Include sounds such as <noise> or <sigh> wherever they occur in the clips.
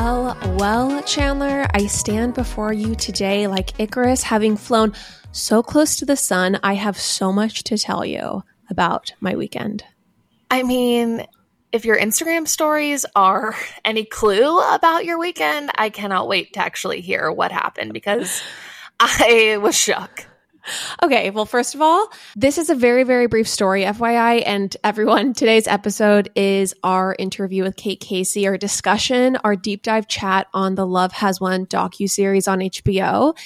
Well, well, Chandler, I stand before you today like Icarus, having flown so close to the sun. I have so much to tell you about my weekend. I mean, if your Instagram stories are <laughs> any clue about your weekend, I cannot wait to actually hear what happened because I was shook. <laughs> Okay, well, first of all, this is a very, very brief story, FYI. And everyone, <laughs> today's episode is our interview with Kate Casey, our discussion, our deep dive chat on the Love Has Won docu series on HBO.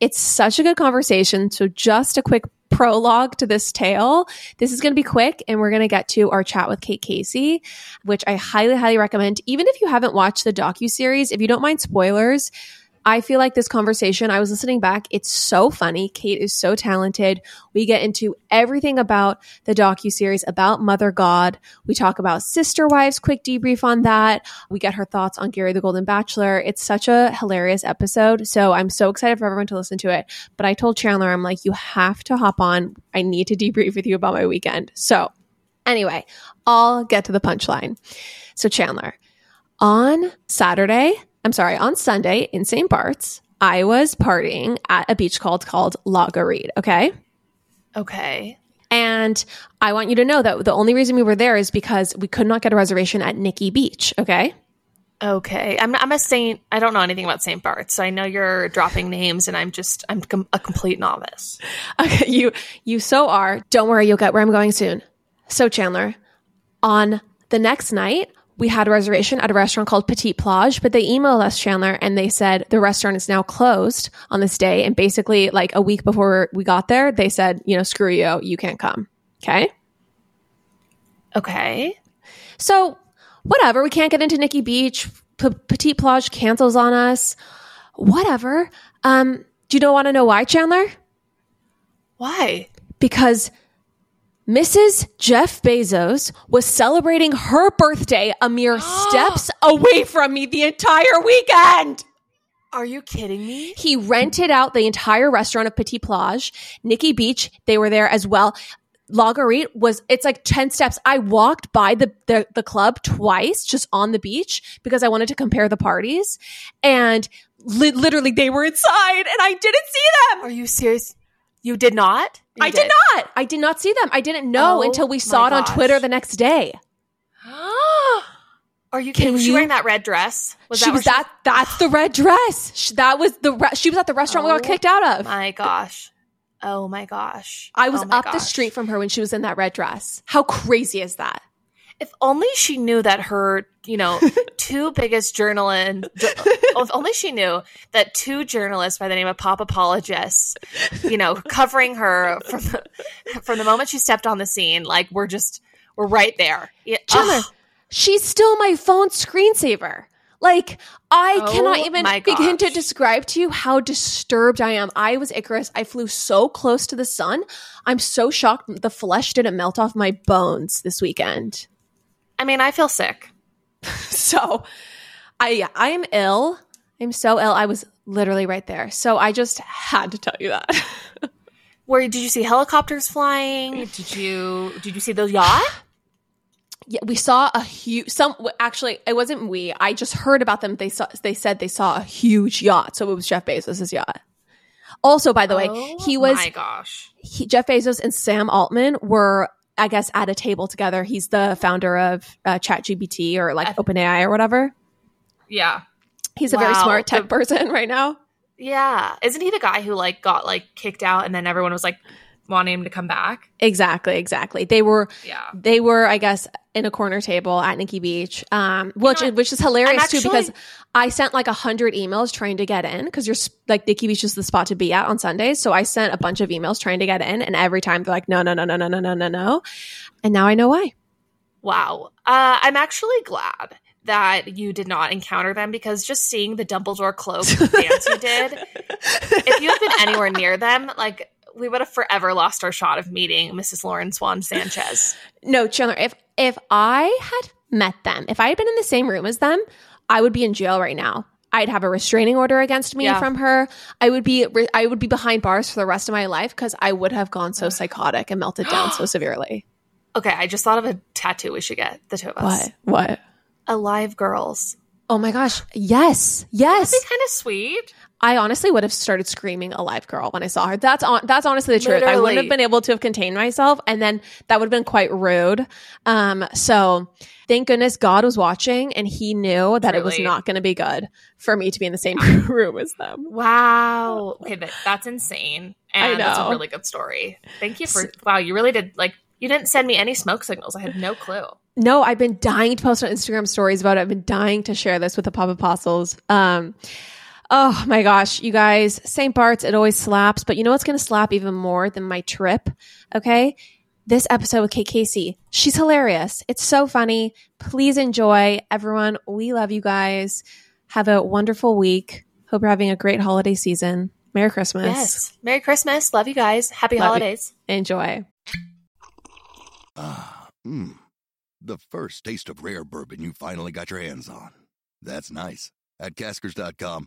It's such a good conversation. So, just a quick prologue to this tale. This is going to be quick and we're going to get to our chat with Kate Casey, which I highly, highly recommend. Even if you haven't watched the docu series, if you don't mind spoilers, I feel like this conversation, I was listening back, it's so funny. Kate is so talented. We get into everything about the docu series about Mother God. We talk about Sister Wives, quick debrief on that. We get her thoughts on Gary the Golden Bachelor. It's such a hilarious episode. So I'm so excited for everyone to listen to it. But I told Chandler, I'm like, you have to hop on. I need to debrief with you about my weekend. So anyway, I'll get to the punchline. So Chandler, on Saturday, I'm sorry, on Sunday in St. Bart's, I was partying at a beach called called La Guérite, okay? Okay. And I want you to know that the only reason we were there is because we could not get a reservation at Nikki Beach, okay? Okay. I'm, I'm a saint. I don't know anything about St. Bart's. So I know you're dropping names and I'm just, I'm com- a complete novice. <laughs> Okay, you you so are. Don't worry, you'll get where I'm going soon. So Chandler, on the next night, we had a reservation at a restaurant called Petite Plage, but they emailed us, Chandler, and they said the restaurant is now closed on this day. And basically, like a week before we got there, they said, you know, screw you, you can't come. Okay. Okay. So, whatever, we can't get into Nikki Beach. P- Petite Plage cancels on us. Whatever. Um, do you know want to know why, Chandler? Why? Because Mrs. Jeff Bezos was celebrating her birthday a mere <gasps> steps away from me the entire weekend. Are you kidding me? He rented out the entire restaurant of Petite Plage, Nikki Beach. They were there as well. La Guérite was it's like 10 steps. I walked by the, the the club twice just on the beach because I wanted to compare the parties and li- literally they were inside and I didn't see them. Are you serious? You did not? You I did. not. I did not see them. I didn't know Oh until we saw it on. Twitter the next day. <gasps> Are you Can? Was she you- wearing that red dress? Was she that was that that's the red dress. Sh- That was the re- she was at the restaurant we got Oh kicked out of. My gosh. Oh my gosh. I was Oh up the street from her when she was in that red dress. How crazy is that? If only she knew that her, you know, <laughs> two biggest journalists, <laughs> if only she knew that two journalists by the name of Pop Apologists, you know, covering her from the, from the moment she stepped on the scene, like we're just, we're right there. Yeah, she's still my phone screensaver. Like, I Oh cannot even begin to describe to you how disturbed I am. I was Icarus. I flew so close to the sun. I'm so shocked the flesh didn't melt off my bones this weekend. I mean, I feel sick. <laughs> So, I yeah, I am ill. I'm so ill. I was literally right there. So I just had to tell you that. <laughs> Where did you see helicopters flying? Did you did you see the yacht? <sighs> yeah, we saw a huge some actually it wasn't we. I just heard about them. They saw they said they saw a huge yacht. So it was Jeff Bezos' yacht. Also, by the way, oh he was Oh my gosh. he, Jeff Bezos and Sam Altman were, I guess, at a table together. He's the founder of uh, ChatGPT or like OpenAI or whatever. Yeah. He's a very smart tech The- person <laughs> right now. Yeah. Isn't he the guy who like got like kicked out and then everyone was like wanting him to come back? Exactly, exactly. They were Yeah. they were, I guess, in a corner table at Nikki Beach, um, which know, which is hilarious too because I sent like a hundred emails trying to get in because you're like Nikki Beach is the spot to be at on Sundays. So I sent a bunch of emails trying to get in, and every time they're like, no, no, no, no, no, no, no, no, no, and now I know why. Wow. Uh, I'm actually glad that you did not encounter them because just seeing the Dumbledore cloak <laughs> dance you did, if you had been anywhere near them, like we would have forever lost our shot of meeting Mrs. Lauren Swan Sanchez. <laughs> No, Chandler, if if I had met them, if I had been in the same room as them, I would be in jail right now. I'd have a restraining order against me Yeah. from her. I would be I would be behind bars for the rest of my life because I would have gone so psychotic and melted down so <gasps> severely. Okay, I just thought of a tattoo we should get, the two of us. What? What? Alive Girls. Oh my gosh. Yes. Yes. That'd be kind of sweet. I honestly would have started screaming alive girl when I saw her. That's on that's honestly the truth. I wouldn't have been able to have contained myself and then that would have been quite rude. Um so thank goodness God was watching and he knew that it was not going to be good for me to be in the same <laughs> room as them. Wow. Okay, that, that's insane. And I that's a really good story. Thank you for wow, you really did like you didn't send me any smoke signals. I had no clue. No, I've been dying to post on Instagram stories about it. I've been dying to share this with the Pop Apostles. Um, oh my gosh, you guys, St. Bart's, it always slaps, but you know what's going to slap even more than my trip? Okay. This episode with Kate Casey. She's hilarious. It's so funny. Please enjoy. Everyone, we love you guys. Have a wonderful week. Hope you're having a great holiday season. Merry Christmas. Yes. Merry Christmas. Love you guys. Happy Love you. holidays. Enjoy. Ah, mmm. The first taste of rare bourbon you finally got your hands on. That's nice. At Caskers.com,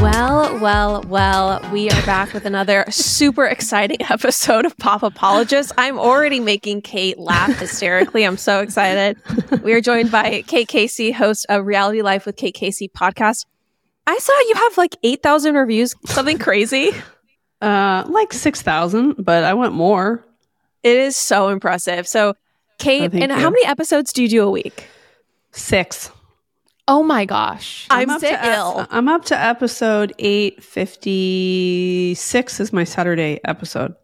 Well, well, well, we are back with another super exciting <laughs> episode of Pop Apologists. I'm already making Kate laugh hysterically. I'm so excited. We are joined by Kate Casey, host of Reality Life with Kate Casey podcast. I saw you have like 8,000 reviews, something crazy. Uh, like six thousand, but I want more. It is so impressive. So, Kate, Oh, and you. how many episodes do you do a week? Six. Oh my gosh. I'm, up sick to ep- ill. I'm up to episode eight fifty six. Is my Saturday episode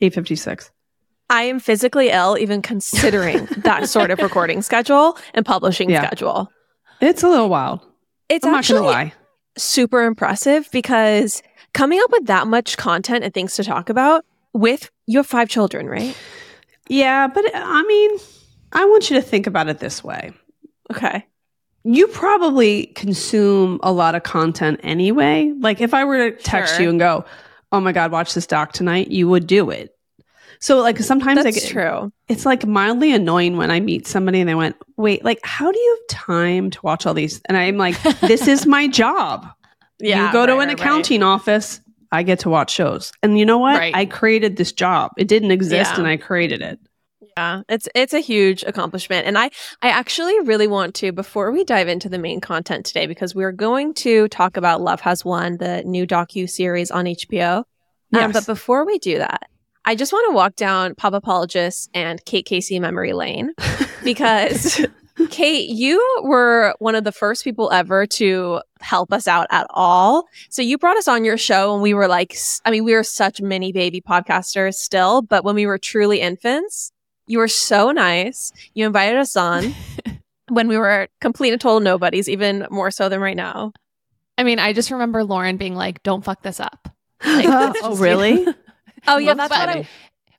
eight fifty six? I am physically ill, even considering <laughs> that sort of recording schedule and publishing Yeah. schedule. It's a little wild. It's I'm not actually gonna lie. super impressive because coming up with that much content and things to talk about with you have five children, right? Yeah, but I mean, I want you to think about it this way. Okay. You probably consume a lot of content anyway. Like if I were to text Sure. you and go, "Oh my god, watch this doc tonight," you would do it. So like sometimes I That's get, true. it's like mildly annoying when I meet somebody and they went, "Wait, like how do you have time to watch all these?" And I'm like, <laughs> "This is my job. Yeah. you go to an right, right. accounting office, I get to watch shows." And you know what? Right. I created this job. It didn't exist Yeah. and I created it. Yeah. It's it's a huge accomplishment. And I I actually really want to before we dive into the main content today because we're going to talk about Love Has Won, the new docu series on HBO. Um, but before we do that, I just want to walk down Pop Apologists and Kate Casey memory lane <laughs> because Kate, you were one of the first people ever to help us out at all. So you brought us on your show and we were like, I mean, we were such mini baby podcasters still, but when we were truly infants, you were so nice. You invited us on <laughs> when we were complete and total nobodies, even more so than right now. I mean, I just remember Lauren being like, "Don't fuck this up." Like, <laughs> oh, that's oh, really? <laughs> Oh yeah, Well, that's but what I.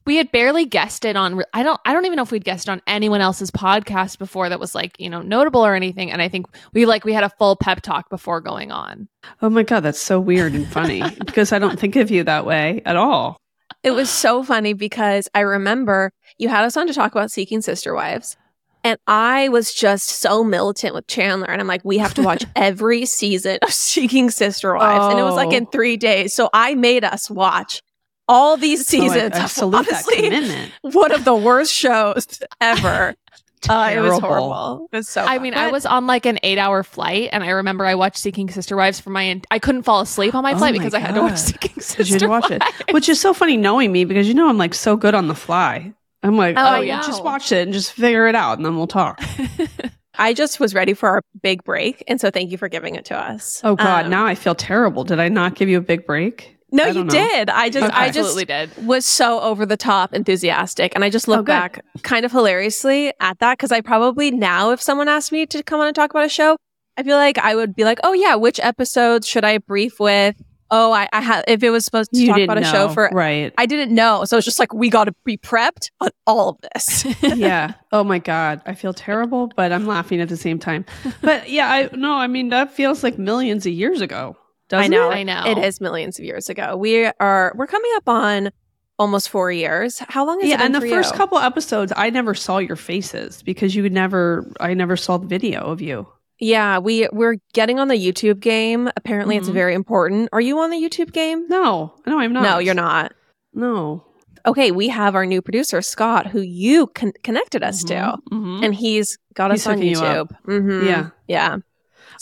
We had barely guessed it on. I don't. I don't even know if we'd guessed on anyone else's podcast before that was like you know notable or anything. And I think we like we had a full pep talk before going on. Oh my god, that's so weird and funny because I don't think of you that way at all. It was so funny because I remember you had us on to talk about Seeking Sister Wives. And I was just so militant with Chandler. And I'm like, we have to watch <laughs> every season of Seeking Sister Wives. And it was like in Oh. three days. So I made us watch all these Oh, I- seasons. I, Honestly, commitment. <laughs> one of the worst shows ever. <laughs> <laughs> Uh, it was horrible. It was so I fun. mean, I was on like an eight-hour flight, and I remember I watched Seeking Sister Wives for my. En- I couldn't fall asleep on my Oh flight my because I had to watch Seeking Sister. Because you had to watch it, Wives. which is so funny knowing me because you know I'm like so good on the fly. I'm like, Oh, oh, yeah, just watch it and just figure it out, and then we'll talk. <laughs> I just was ready for our big break. And so thank you for giving it to us. Oh God, Um, now I feel terrible. Did I not give you a big break? No, you know. did. I just, Okay. I just Absolutely did. was so over the top enthusiastic. And I just oh, look Oh, back kind of hilariously at that because I probably now, if someone asked me to come on and talk about a show, I feel like I would be like, oh, yeah, which episodes should I brief with? Oh, I, I had, if it was supposed to You talk didn't about a show for, right? I didn't know. So it's just like, we got to be prepped on all of this. <laughs> yeah. Oh my God, I feel terrible, but I'm laughing at the same time. But yeah, I no, I mean that feels like millions of years ago. Doesn't I know. It? I know. It is millions of years ago. We are, we're coming up on almost four years. How long has it yeah, been and the first you? couple episodes, I never saw your faces because you would never. I never saw the video of you. Yeah, we we're getting on the YouTube game. Apparently, it's Mhm. very important. Are you on the YouTube game? No, no, I'm not. No, you're not. No, Okay, we have our new producer Scott, who you con- connected us to, Mhm, mhm. and he's got He's us on hooking you YouTube. up. Mhm. Yeah. Yeah.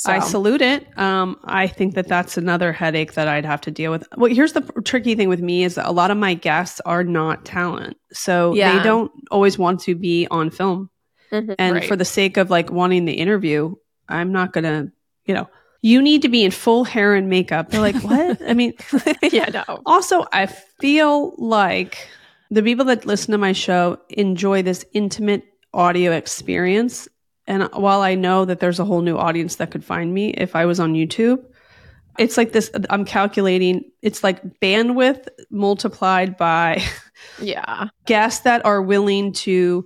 Yeah. I salute it. Um, I think that that's another headache that I'd have to deal with. Well, here's the tricky thing with me is that a lot of my guests are not talent, so Yeah. they don't always want to be on film. Mhm. And Right. for the sake of like wanting the interview, I'm not gonna, you know, you need to be in full hair and makeup. They're like, what? I mean, <laughs> yeah, <laughs> no. also, I feel like the people that listen to my show enjoy this intimate audio experience. And while I know that there's a whole new audience that could find me if I was on YouTube, it's like this I'm calculating, it's like bandwidth multiplied by <laughs> Yeah. guests that are willing to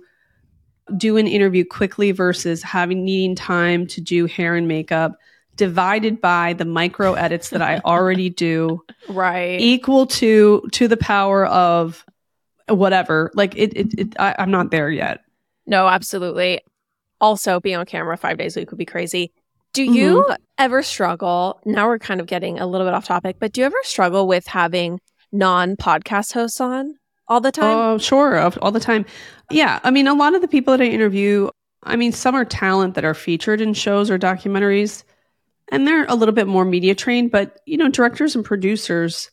do an interview quickly versus having needing time to do hair and makeup divided by the micro edits that I <laughs> already do Right. equal to to the power of whatever like it, it, it I, i'm not there yet No, absolutely. Also, being on camera five days a week would be crazy. Do you Mm-hmm. ever struggle? Now we're kind of getting a little bit off topic, but do you ever struggle with having non podcast hosts on all the time? oh sure all the time yeah i mean a lot of the people that i interview i mean some are talent that are featured in shows or documentaries and they're a little bit more media trained but you know directors and producers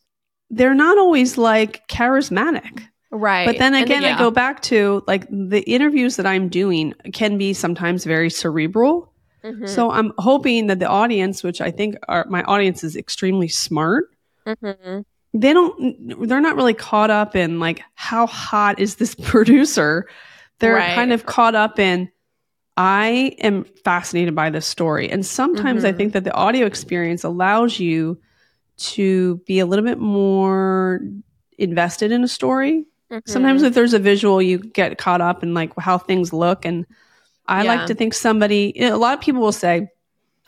they're not always like charismatic right. But then again, I yeah. go back to like the interviews that I'm doing can be sometimes very cerebral. Mhm. So I'm hoping that the audience, which I think are my audience is extremely smart, Mhm. they don't they're not really caught up in like how hot is this <laughs> producer. They're Right. kind of caught up in I am fascinated by this story. And sometimes I Mhm. think that the audio experience allows you to be a little bit more invested in a story Sometimes Mhm. if there's a visual, you get caught up in like how things look. And I Yeah. like to think somebody, you know, a lot of people will say,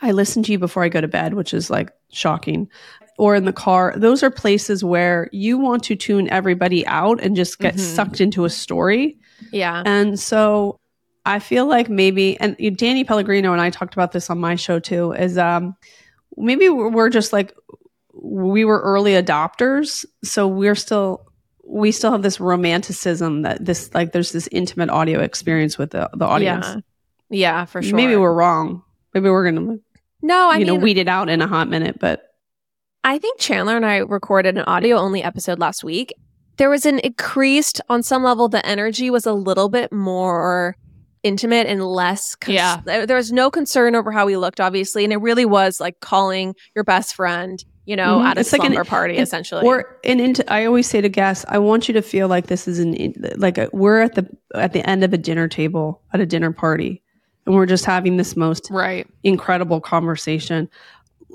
I listen to you before I go to bed, which is like shocking. Or in the car. Those are places where you want to tune everybody out and just get Mhm. sucked into a story. yeah. And so I feel like maybe, and Danny Pellegrino and I talked about this on my show too, is um, maybe we're just like, we were early adopters. So we're still, we still have this romanticism that this, like, there's this intimate audio experience with the, the audience. Yeah. Yeah, for sure. Maybe we're wrong. Maybe we're going to, no, I you know, mean, weed it out in a hot minute. But I think Chandler and I recorded an audio only episode last week. There was an increased, on some level, the energy was a little bit more intimate and less. Cons- Yeah. There was no concern over how we looked, obviously. And it really was like calling your best friend, you know, Mhm. at a It's like an- slumber party, an- essentially. Or and into, I always say to guests, I want you to feel like this is an like a, we're at the at the end of a dinner table at a dinner party, and we're just having this most Right. incredible conversation.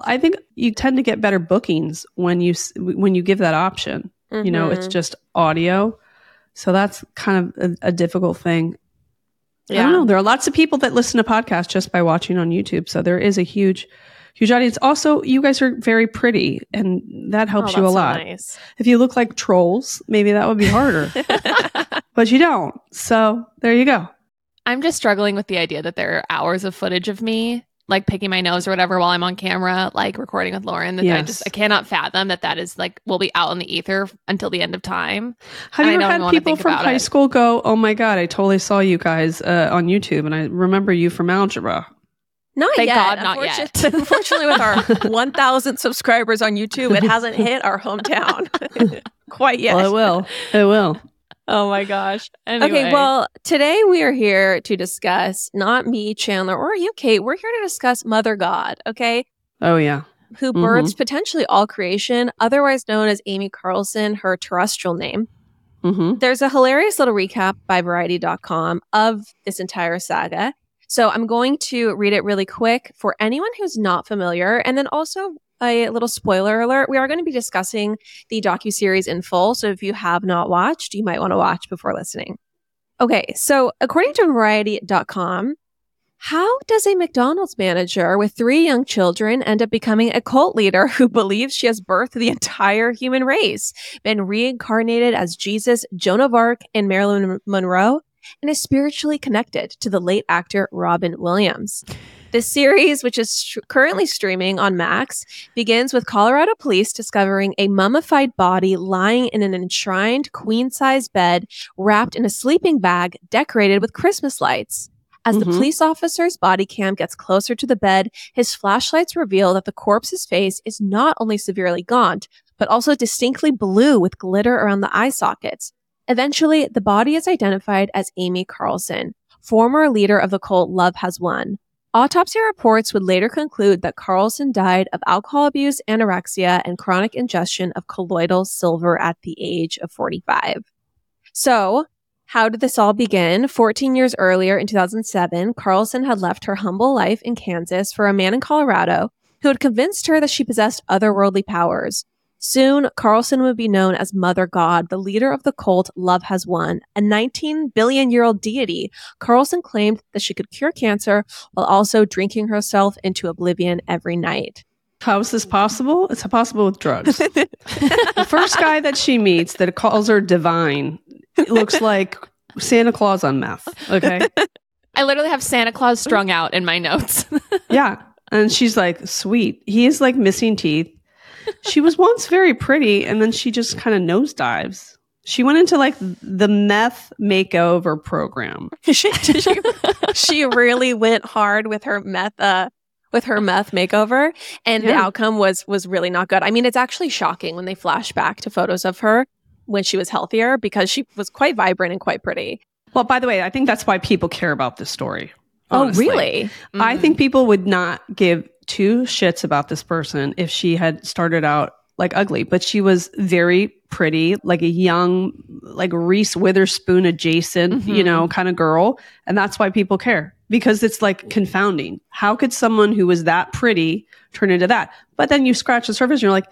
I think you tend to get better bookings when you when you give that option. You know, it's Mhm. just audio, so that's kind of a, a difficult thing. I Yeah. don't know. There are lots of people that listen to podcasts just by watching on YouTube, so there is a huge, huge audience. Also, you guys are very pretty, and that helps Oh, you a that's so lot. nice. If you look like trolls, maybe that would be harder, <laughs> but you don't. So there you go. I'm just struggling with the idea that there are hours of footage of me like picking my nose or whatever while I'm on camera, like recording with Lauren. That I just I cannot fathom that that is like will be out in the ether until the end of time. Have And you ever had people from high it. school go, "Oh my god, I totally saw you guys uh, on YouTube, and I remember you from algebra"? Not Thank yet. God, not yet. Unfortunately- <laughs> Unfortunately, with our <laughs> 1,000 subscribers on YouTube, it hasn't hit our hometown <laughs> quite yet. Well, it will. It will. Oh my gosh. Anyway. Okay, well, today we are here to discuss not me, Chandler, or you, Kate. We're here to discuss Mother God, okay? Oh yeah. Who Mhm. births potentially all creation, otherwise known as Amy Carlson, her terrestrial name. hmm There's a hilarious little recap by Variety.com of this entire saga. So I'm going to read it really quick for anyone who's not familiar, and then also a little spoiler alert. We are going to be discussing the docuseries in full. So if you have not watched, you might want to watch before listening. Okay, so according to Variety.com, How does a McDonald's manager with three young children end up becoming a cult leader who believes she has birthed the entire human race, been reincarnated as Jesus, Joan of Arc, and Marilyn Monroe, and is spiritually connected to the late actor Robin Williams? This series, which is sh- currently streaming on Max, begins with Colorado police discovering a mummified body lying in an enshrined queen size bed wrapped in a sleeping bag decorated with Christmas lights. As the Mhm. police officer's body cam gets closer to the bed, his flashlights reveal that the corpse's face is not only severely gaunt, but also distinctly blue with glitter around the eye sockets. Eventually, the body is identified as Amy Carlson, former leader of the cult Love Has Won. Autopsy reports would later conclude that Carlson died of alcohol abuse, anorexia, and chronic ingestion of colloidal silver at the age of 45. So, how did this all begin? 14 years earlier in 2007, Carlson had left her humble life in Kansas for a man in Colorado who had convinced her that she possessed otherworldly powers. Soon, Carlson would be known as Mother God, the leader of the cult Love Has Won, a 19 billion year old deity. Carlson claimed that she could cure cancer while also drinking herself into oblivion every night. How is this possible? It's possible with drugs. the first guy that she meets that calls her divine looks like Santa Claus on meth. Okay. I literally have Santa Claus strung out in my notes. Yeah. And she's like, sweet. He is like missing teeth. She was once very pretty and then she just kind of nosedives. She went into like the meth makeover program. she, <laughs> she, she really went hard with her meth uh, with her meth makeover and the outcome was was really not good. I mean, it's actually shocking when they flash back to photos of her when she was healthier because she was quite vibrant and quite pretty. Well, by the way, I think that's why people care about this story. Oh, honestly. really? I think people would not give two shits about this person if she had started out like ugly, but she was very pretty, like a young, like Reese Witherspoon adjacent, you Mhm. know, kind of girl. And that's why people care because it's like confounding. How could someone who was that pretty turn into that? But then you scratch the surface and you're like,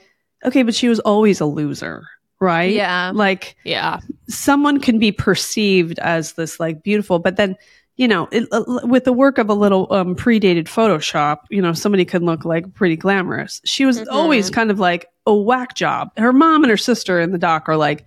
okay, but she was always a loser, right? Yeah. Like, yeah. someone can be perceived as this like beautiful, but then you know, it, uh, with the work of a little um, predated Photoshop, you know, somebody could look like pretty glamorous. She was Mhm. always kind of like a whack job. Her mom and her sister in the doc are like,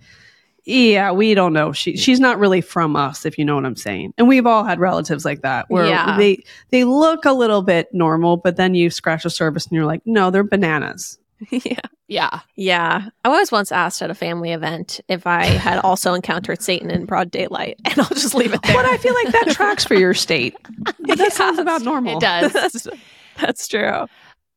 yeah, we don't know. She she's not really from us, if you know what I'm saying. And we've all had relatives like that where Yeah. they they look a little bit normal, but then you scratch the surface and you're like, no, they're bananas. <laughs> yeah. Yeah. Yeah. I was once asked at a family event if I had also encountered Satan in broad daylight, and I'll just leave it there. But I feel like that tracks for your state. <laughs> That sounds about normal. It does. that's, <laughs> that's true.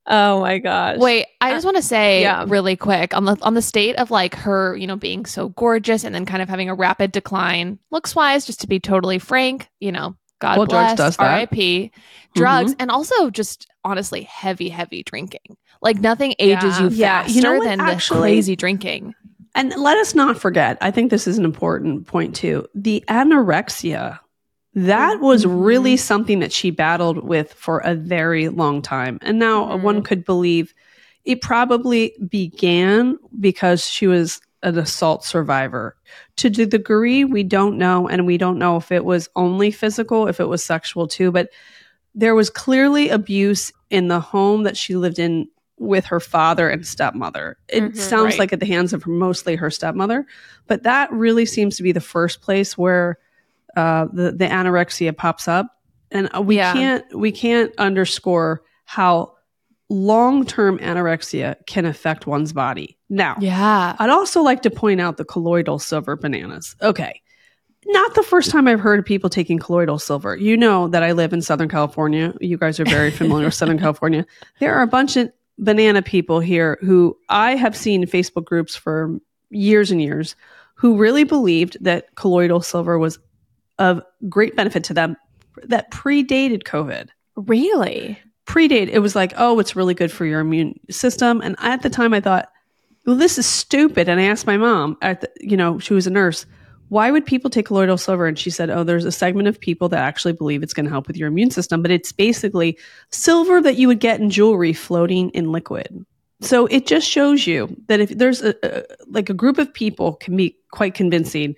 Oh my gosh. Wait, I just want to say yeah. really quick on the on the state of like her, you know, being so gorgeous and then kind of having a rapid decline looks wise. Just to be totally frank, you know, God Well, drugs bless, does that. R.I.P. Drugs mm-hmm. and also just honestly heavy, heavy drinking. Like nothing ages Yeah. you Yeah, faster you know what, than actually- the crazy drinking. And let us not forget, I think this is an important point too. The anorexia, that was Mhm. really something that she battled with for a very long time. And now Mhm. one could believe it probably began because she was an assault survivor. To the degree we don't know, and we don't know if it was only physical, if it was sexual too, but there was clearly abuse in the home that she lived in with her father and stepmother. It Mhm, sounds right. like at the hands of mostly her stepmother, but that really seems to be the first place where uh, the the anorexia pops up, and uh, we Yeah. can't we can't underscore how long term anorexia can affect one's body. Now, Yeah. I'd also like to point out the colloidal silver bananas. Okay. Not the first time I've heard of people taking colloidal silver. You know that I live in Southern California. You guys are very familiar with Southern <laughs> California. There are a bunch of banana people here who I have seen Facebook groups for years and years who really believed that colloidal silver was of great benefit to them that predated COVID. Really? predate it was like oh it's really good for your immune system. And at the time i thought well this is stupid. And i asked my mom at the, you know she was a nurse why would people take colloidal silver and she said oh there's a segment of people that actually believe it's going to help with your immune system but it's basically silver that you would get in jewelry floating in liquid so it just shows you that if there's a, a like a group of people can be quite convincing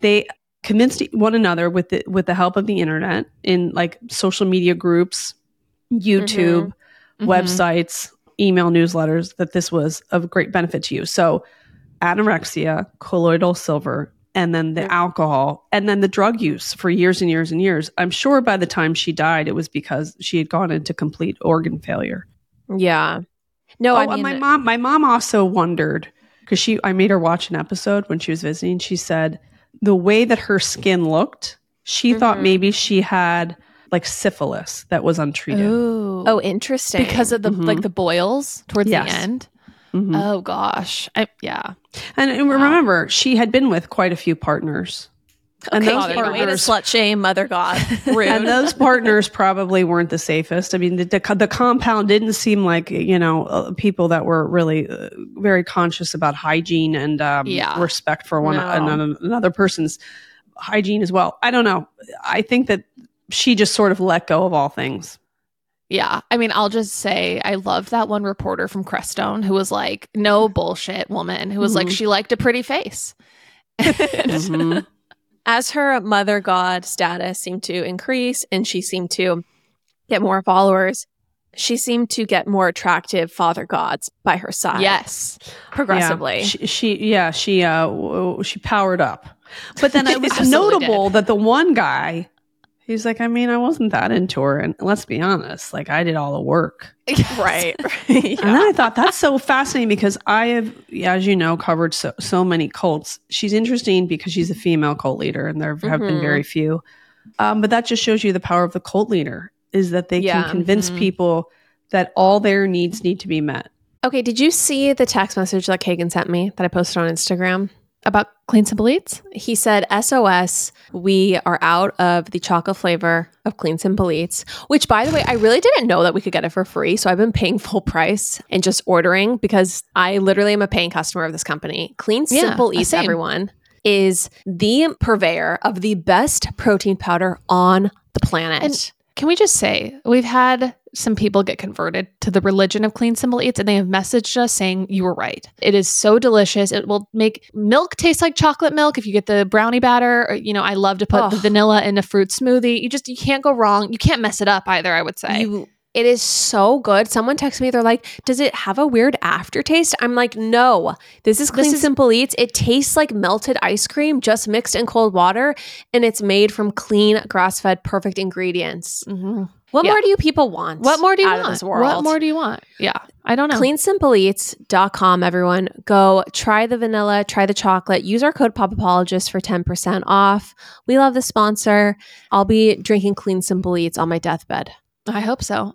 they convinced one another with the with the help of the internet in like social media groups, YouTube, Mhm. websites, email newsletters that this was of great benefit to you. So, anorexia, colloidal silver, and then the alcohol, and then the drug use for years and years and years. I'm sure by the time she died, it was because she had gone into complete organ failure. Yeah. No, oh, I mean, my mom. My mom also wondered because she. I made her watch an episode when she was visiting. She said the way that her skin looked, she thought Mhm. maybe she had like syphilis that was untreated. Ooh. oh, interesting. because of the Mhm. like the boils towards Yes. the end. Mhm. Oh gosh. I, yeah. and, and wow. remember, she had been with quite a few partners, and okay, those Mother way to partners. slut shame, mother god. <laughs> And those partners probably weren't the safest. I mean, the, the, the compound didn't seem like you know uh, people that were really uh, very conscious about hygiene and um, Yeah. respect for one No. another, another person's hygiene as well. I don't know. I think that she just sort of let go of all things. Yeah. I mean, I'll just say I loved that one reporter from Crestone who was like, no bullshit woman, who was like, Mhm. she liked a pretty face. <laughs> Mhm. As her mother god status seemed to increase and she seemed to get more followers, she seemed to get more attractive father gods by her side. yes. Progressively. Yeah, she, she yeah she uh w- she powered up, but then it <laughs> was Absolutely notable that the one guy. He's like, I mean, I wasn't that into her, and let's be honest, like I did all the work. <laughs> right. <laughs> <laughs> And then I thought that's so fascinating because I have, as you know, covered so, so many cults. She's interesting because she's a female cult leader, and there have been Mhm. very few. Um, but that just shows you the power of the cult leader is that they Yeah. can convince Mhm. people that all their needs need to be met. Okay, did you see the text message that Kagan sent me that I posted on Instagram? About Clean Simple Eats? He said, SOS, we are out of the chocolate flavor of Clean Simple Eats, which, by the way, I really didn't know that we could get it for free. So I've been paying full price and just ordering because I literally am a paying customer of this company. Clean Yeah, Simple Eats, same. everyone, is the purveyor of the best protein powder on the planet. And- Can we just say we've had some people get converted to the religion of clean simple eats and they have messaged us saying you were right. It is so delicious. It will make milk taste like chocolate milk if you get the brownie batter. Or, you know, I love to put the vanilla in a fruit smoothie. You just you can't go wrong. You can't mess it up either, I would say. You, it is so good. Someone texted me, they're like, Does it have a weird aftertaste? I'm like, No, this is Clean is- Simple Eats. It tastes like melted ice cream, just mixed in cold water, and it's made from clean, grass fed, perfect ingredients. Mhm. What Yeah. more do you people want? What more do you want? this? What more do you want? Yeah. I don't know. CleanSimpleEats.com, everyone. Go try the vanilla, try the chocolate. Use our code PopApologist for 10% off. We love the sponsor. I'll be drinking Clean Simple Eats on my deathbed. I hope so.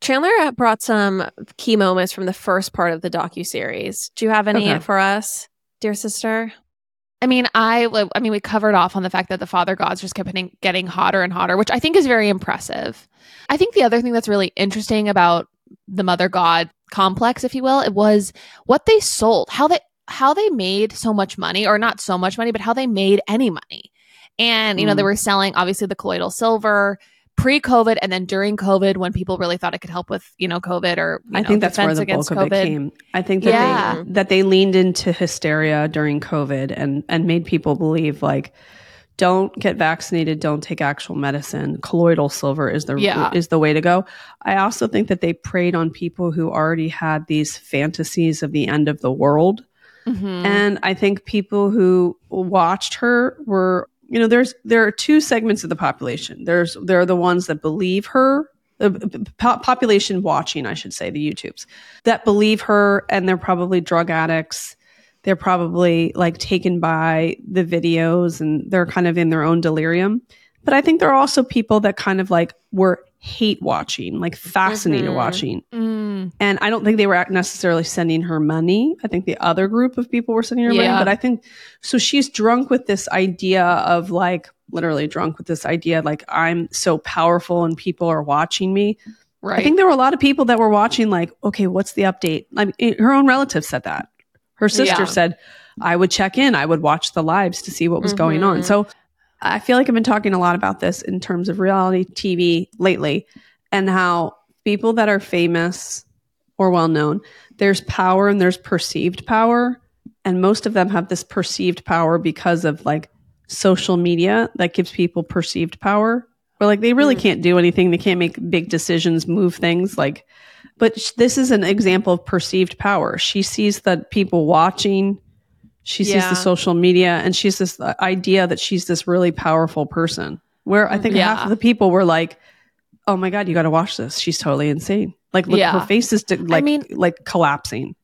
Chandler brought some key moments from the first part of the docu series. Do you have any Okay. for us, dear sister? I mean, I I mean, we covered off on the fact that the father gods just kept getting, hotter and hotter, which I think is very impressive. I think the other thing that's really interesting about the mother god complex, if you will, it was what they sold, how they how they made so much money, or not so much money, but how they made any money. And you know, they Mm. were selling obviously the colloidal silver pre-COVID, and then during COVID, when people really thought it could help with you know COVID or you I know, think that's where the against bulk of it came. I think that Yeah. they that they leaned into hysteria during COVID and and made people believe like don't get vaccinated, don't take actual medicine. Colloidal silver is the Yeah. is the way to go. I also think that they preyed on people who already had these fantasies of the end of the world. Mhm. And I think people who watched her were, you know, there's there are two segments of the population. There's there are the ones that believe her, uh, the po- population watching, I should say, the YouTubes that believe her, and they're probably drug addicts. They're probably like taken by the videos, and they're kind of in their own delirium. But I think there are also people that kind of like were hate watching, like fascinated Mhm. watching. Mm. And I don't think they were necessarily sending her money. I think the other group of people were sending her Yeah. money. But I think so she's drunk with this idea of like, literally drunk with this idea, like, I'm so powerful and people are watching me. Right. I think there were a lot of people that were watching, like, okay, what's the update? I mean, her own relative said that. Her sister Yeah. said, I would check in, I would watch the lives to see what was going on. Mhm. So I feel like I've been talking a lot about this in terms of reality TV lately and how people that are famous or well known, there's power and there's perceived power. And most of them have this perceived power because of like social media that gives people perceived power. Or like they really Mm. can't do anything. They can't make big decisions, move things. Like, but sh- this is an example of perceived power. She sees the people watching. She sees Yeah. the social media, and she's this uh, idea that she's this really powerful person. Where I think half of the people were like, "Oh my god, you got to watch this. She's totally insane." Like, look, Yeah. her face is like I mean- like collapsing.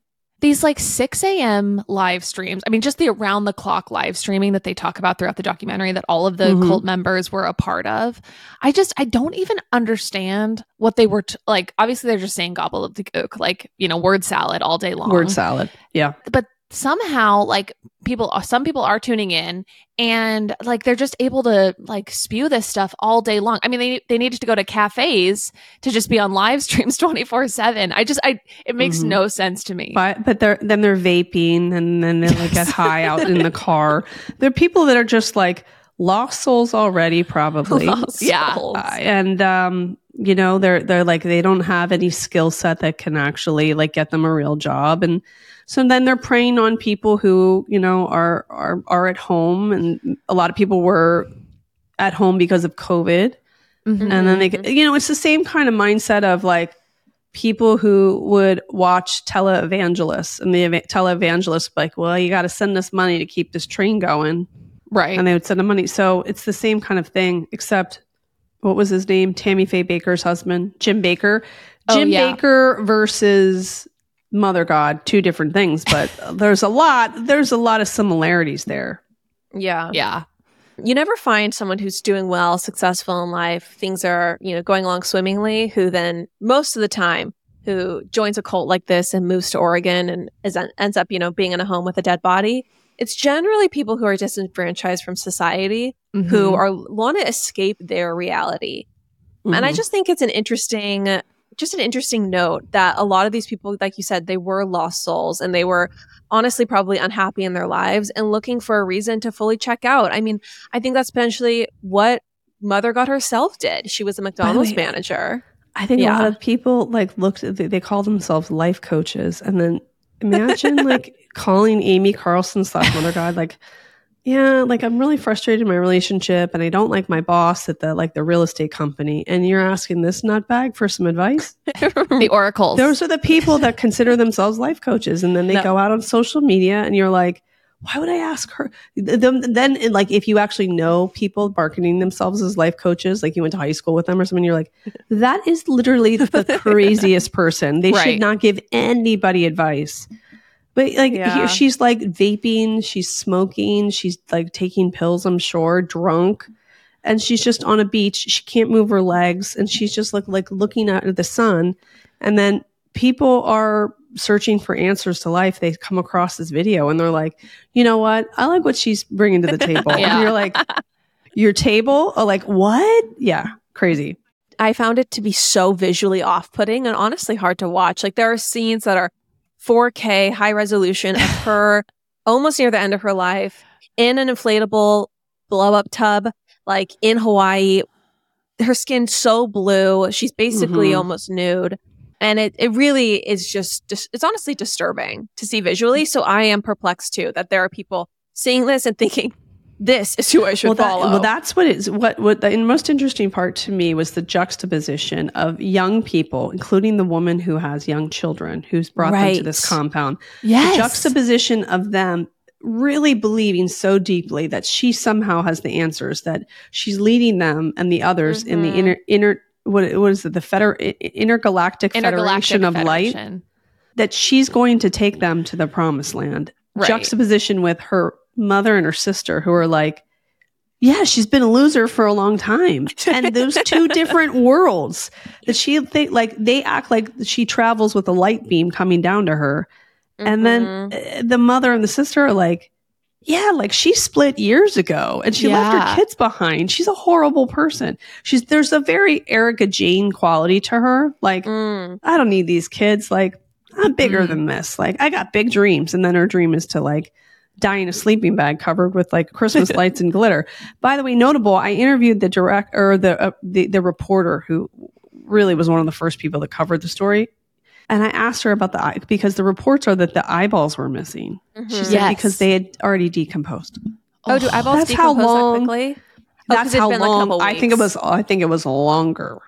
these like 6 a.m. live streams. I mean, just the around the clock live streaming that they talk about throughout the documentary that all of the Mhm. cult members were a part of. I just, I don't even understand what they were t- like. Obviously, they're just saying gobble of the gook, like, you know, word salad all day long. Word salad. Yeah. but somehow like people some people are tuning in and like they're just able to like spew this stuff all day long i mean they they needed to go to cafes to just be on live <laughs> streams 24 7 i just i it makes Mhm. no sense to me But but they're then they're vaping and then they like get high out in the car. <laughs> There are people that are just like lost souls already, probably. <laughs> Lost Yeah. souls. Uh, and um, you know, they're they're like they don't have any skill set that can actually like get them a real job. And so then they're preying on people who, you know, are are are at home and a lot of people were at home because of COVID. Mhm. and then they you know it's the same kind of mindset of like people who would watch televangelists and the eva- televangelists like well you got to send us money to keep this train going. Right. And they would send them money. So it's the same kind of thing except what was his name? Tammy faye Bakker's husband jim Bakker. Oh, jim yeah. Bakker versus mother god two different things but there's a lot there's a lot of similarities there Yeah. yeah You never find someone who's doing well, successful in life, things are, you know, going along swimmingly, who then most of the time who joins a cult like this and moves to Oregon and is, ends up, you know, being in a home with a dead body. It's generally people who are disenfranchised from society who Mhm. are want to escape their reality. And I Mhm. just think it's an interesting just an interesting note that a lot of these people like you said they were lost souls and they were honestly probably unhappy in their lives and looking for a reason to fully check out. I mean, I think that's potentially what Mother God herself did. She was a McDonald's way, manager. I think a lot of people like looked they, they call themselves life coaches and then imagine <laughs> like calling Amy Carlson slash Mother God like yeah like I'm really frustrated in my relationship and I don't like my boss at the like the real estate company and you're asking this nutbag for some advice <laughs> the oracles those are the people that consider <laughs> themselves life coaches and then they No. go out on social media and you're like why would I ask her? Then, then, like, if you actually know people marketing themselves as life coaches, like you went to high school with them or something, you're like, that is literally the <laughs> craziest person. They Right. should not give anybody advice. But like, Yeah. here she's like vaping, she's smoking, she's like taking pills, I'm sure, drunk, and she's just on a beach. She can't move her legs, and she's just like like looking out at the sun. And then people are searching for answers to life. They come across this video, and they're like, you know what? I like what she's bringing to the table. <laughs> Yeah. And you're like, your table? Oh, like what? Yeah, crazy. I found it to be so visually off putting and honestly hard to watch. Like there are scenes that are 4K high resolution of <laughs> her almost near the end of her life in an inflatable blow up tub, like in Hawaii. Her skin so blue. She's basically Mhm. almost nude. And it, it really is just, dis- it's honestly disturbing to see visually. So I am perplexed too that there are people seeing this and thinking, this is who I should well, that- follow. well, that's what is what what the most interesting part to me was the juxtaposition of young people, including the woman who has young children, who's brought them to this compound. yes The juxtaposition of them really believing so deeply that she somehow has the answers, that she's leading them and the others in the Mhm. inner inner what what is it the feder intergalactic, intergalactic federation of light that she's going to take them to the promised land Right. juxtaposition with her mother and her sister who are like Yeah, she's been a loser for a long time. And those two <laughs> different worlds that she think like they act like she travels with a light beam coming down to her. And then Mhm. uh, the mother and the sister are like, yeah, like she split years ago and she left her kids behind. She's a horrible person. She's there's a very Erika Jayne quality to her. Like, Mm. I don't need these kids. Like, I'm bigger Mm. than this. Like, I got big dreams. And then her dream is to like die in a sleeping bag covered with like Christmas <laughs> lights and glitter. By the way, notable, I interviewed the direct or the, uh, the the reporter who really was one of the first people that covered the story. And I asked her about the eye because the reports are that the eyeballs were missing. She Mhm. said Yes. because they had already decomposed. Oh, do eyeballs That's how decompose long- that quickly? Oh, 'cause That's it's how been, like, long. couple I think it was. I think it was longer.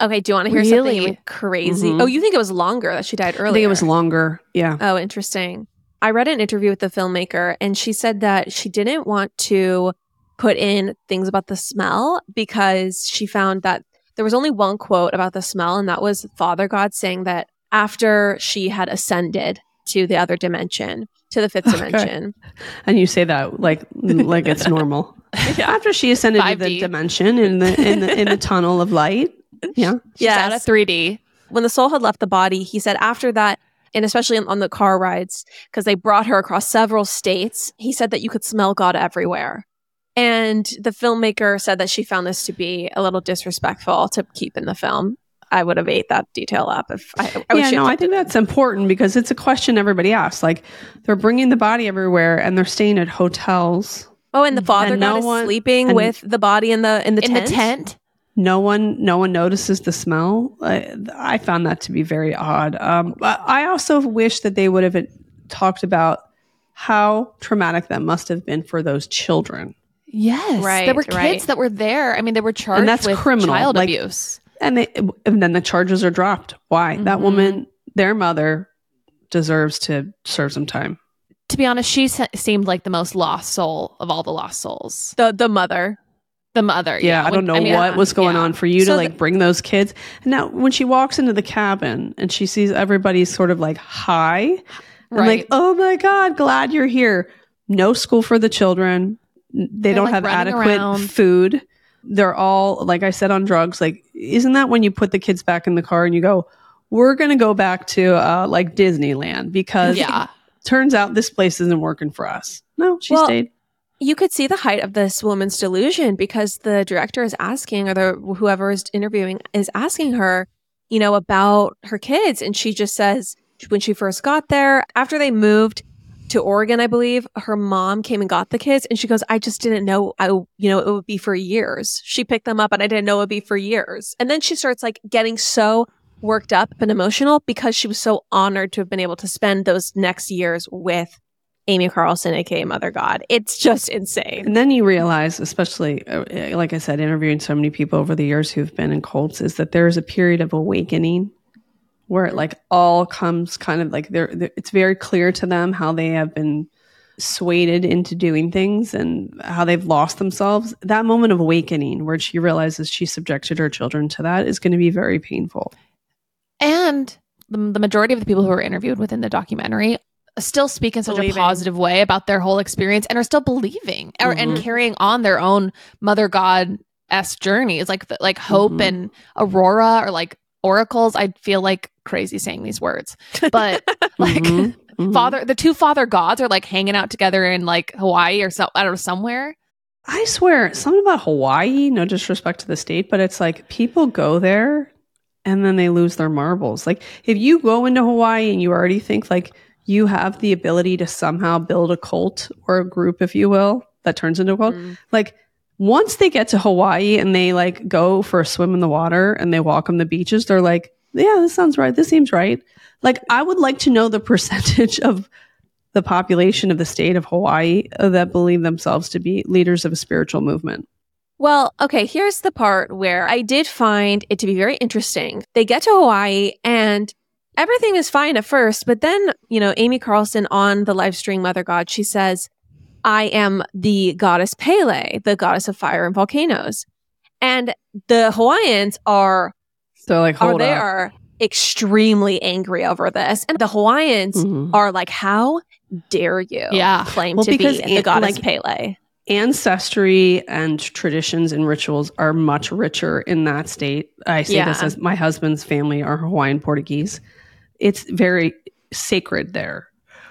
Okay, do you want to hear something Really? even crazy? Mhm. Oh, you think it was longer that she died earlier? I think it was longer. Yeah. Oh, interesting. I read an interview with the filmmaker, and she said that she didn't want to put in things about the smell because she found that there was only one quote about the smell, and that was Father God saying that after she had ascended to the other dimension, to the fifth Okay. dimension. And you say that like like it's normal. <laughs> After she ascended to the dimension in the in the in the <laughs> tunnel of light. Yeah. She's out of 3D. when the soul had left the body, he said after that, and especially on, on the car rides, because they brought her across several states, he said that you could smell God everywhere. And the filmmaker said that she found this to be a little disrespectful to keep in the film. I would have ate that detail up if I, I yeah, no, I think it. that's important because it's a question everybody asks. Like they're bringing the body everywhere and they're staying at hotels. Oh, and the father and God no is one- sleeping with the body in the in the In tent. the tent. No one, no one notices the smell. I, I found that to be very odd. Um, but I also wish that they would have talked about how traumatic that must have been for those children. Yes. Right, There were kids right. that were there. I mean, they were charged that's with criminal, child like- abuse. and they and then the charges are dropped. Why? That Mhm. woman, their mother, deserves to serve some time. To be honest, she se- seemed like the most lost soul of all the lost souls. The the mother. The mother. Yeah, I don't know mean, what was going yeah. on for you to like the- bring those kids. And now when she walks into the cabin and she sees everybody's sort of like high, and Right. like, oh my god, glad you're here. No school for the children. They They're, don't like, have adequate around. food. They're all like I said on drugs. Like, isn't that when you put the kids back in the car and you go, "We're gonna go back to uh, like Disneyland because yeah. turns out this place isn't working for us." No, she Well, stayed. You could see the height of this woman's delusion because the director is asking or the whoever is interviewing is asking her you know about her kids. And she just says when she first got there after they moved to Oregon I believe her mom came and got the kids. And she goes I just didn't know I you know it would be for years. She picked them up and I didn't know it would be for years. And then she starts like getting so worked up and emotional because she was so honored to have been able to spend those next years with Amy Carlson, aka Mother God. It's just insane. And then you realize, especially uh, like I said, interviewing so many people over the years who've been in cults, is that there is a period of awakening where it like all comes kind of like they're, they're it's very clear to them how they have been swayed into doing things and how they've lost themselves. That moment of awakening where she realizes she subjected her children to that is going to be very painful. And the, the majority of the people who were interviewed within the documentary still speak in such Believing. a positive way about their whole experience and are still believing or, and Mhm. carrying on their own mother god s journeys like the, like hope Mhm. and aurora or like oracles i feel like crazy saying these words but <laughs> <laughs> like Mhm, mhm. father the two father gods are like hanging out together in like hawaii or so i don't know somewhere I swear, something about Hawaii, no disrespect to the state, but it's like people go there and then they lose their marbles. Like if you go into Hawaii and you already think like you have the ability to somehow build a cult or a group, if you will, that turns into a cult, Mm. like once they get to Hawaii and they like go for a swim in the water and they walk on the beaches, they're like, yeah, this sounds right. This seems right. Like I would like to know the <laughs> percentage of the population of the state of Hawaii that believe themselves to be leaders of a spiritual movement. Well, okay, here's the part where I did find it to be very interesting. They get to Hawaii and everything is fine at first, but then, you know, Amy Carlson on the live stream Mother God, she says, I am the goddess Pele, the goddess of fire and volcanoes. And the Hawaiians are They're like, are they up. are extremely angry over this. And the Hawaiians Mhm. are like, How dare you Yeah. claim Well, to be the An- goddess like- Pele? ancestry and traditions and rituals are much richer in that state. I say this as my husband's family are Hawaiian Portuguese. It's very sacred there.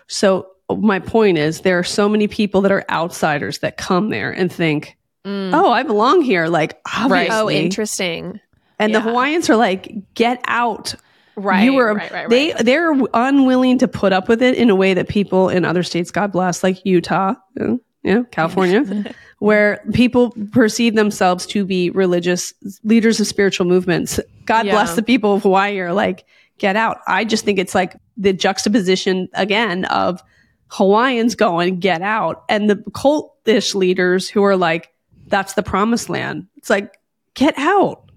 So my point is there are so many people that are outsiders that come there and think, Mm. "Oh, I belong here." Like obviously. Oh, interesting. And the Hawaiians are like, "Get out." Right. you were right, right, they right. they're unwilling to put up with it in a way that people in other states god bless like utah uh, yeah california <laughs> where people perceive themselves to be religious leaders of spiritual movements god Yeah. bless the people of hawaii are like get out i just think it's like the juxtaposition again of hawaiians going get out and the cultish leaders who are like that's the promised land it's like get out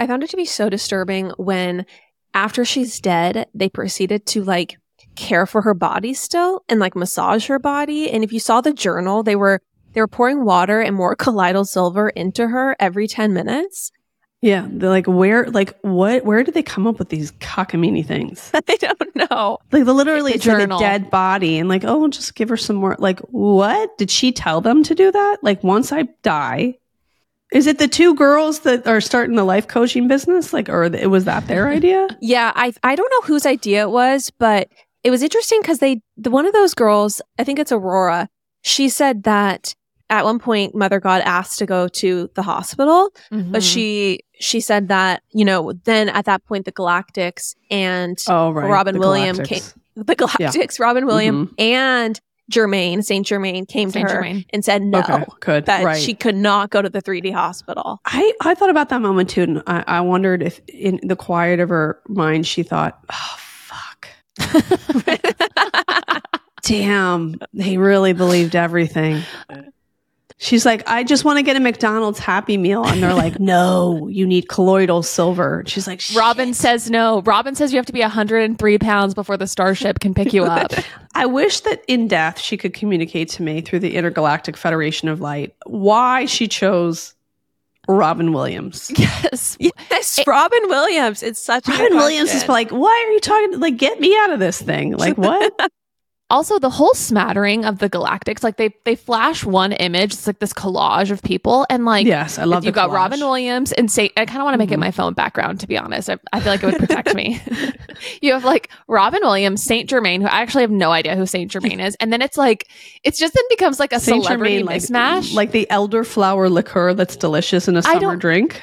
I found it to be so disturbing when after she's dead, they proceeded to like care for her body still and like massage her body. And if you saw the journal, they were they were pouring water and more <laughs> colloidal silver into her every 10 minutes. Yeah, they're like where, like what? Where did they come up with these cockamamie things? <laughs> I don't know. Like the literally, it's a dead body, and like, oh, we'll just give her some more. Like, what did she tell them to do that? Like, once I die, is it the two girls that are starting the life coaching business? Like, or it was that their <laughs> idea? Yeah, I I don't know whose idea it was, but it was interesting because they the one of those girls, I think it's Aurora. She said that at one point Mother God asked to go to the hospital, Mhm. but she she said that you know then at that point the Galactics and Oh, right. Robin the William Galactics. the Galactics, Robin William and Germain Saint Germain came Saint to her Germain. and said no Okay, good. that right. she could not go to the 3D hospital. I, I thought about that moment too, and I, I wondered if in the quiet of her mind she thought, oh, fuck. <laughs> <laughs> Damn, they really believed everything. <laughs> She's like, I just want to get a McDonald's Happy Meal. And they're like, no, you need colloidal silver. She's like, "Shit." Robin says no. Robin says you have to be 103 pounds before the starship can pick you up. <laughs> I wish that in death she could communicate to me through the Intergalactic Federation of Light why she chose Robin Williams. <laughs> yes. Yes, Robin Williams. It's such a Robin Williams is like, why are you talking? Like, get me out of this thing. Like, what? <laughs> Also, the whole smattering of the Galactics, like they they flash one image. It's like this collage of people, and like yes, I love you got collage. Robin Williams and Saint. I kind of want to make it Mhm. my phone background, to be honest. I, I feel like it would protect me. <laughs> you have like Robin Williams, Saint Germain, who I actually have no idea who Saint Germain is, and then it's like it's just then becomes like a Saint celebrity Germain, like, smash like the elderflower liqueur that's delicious in a summer drink.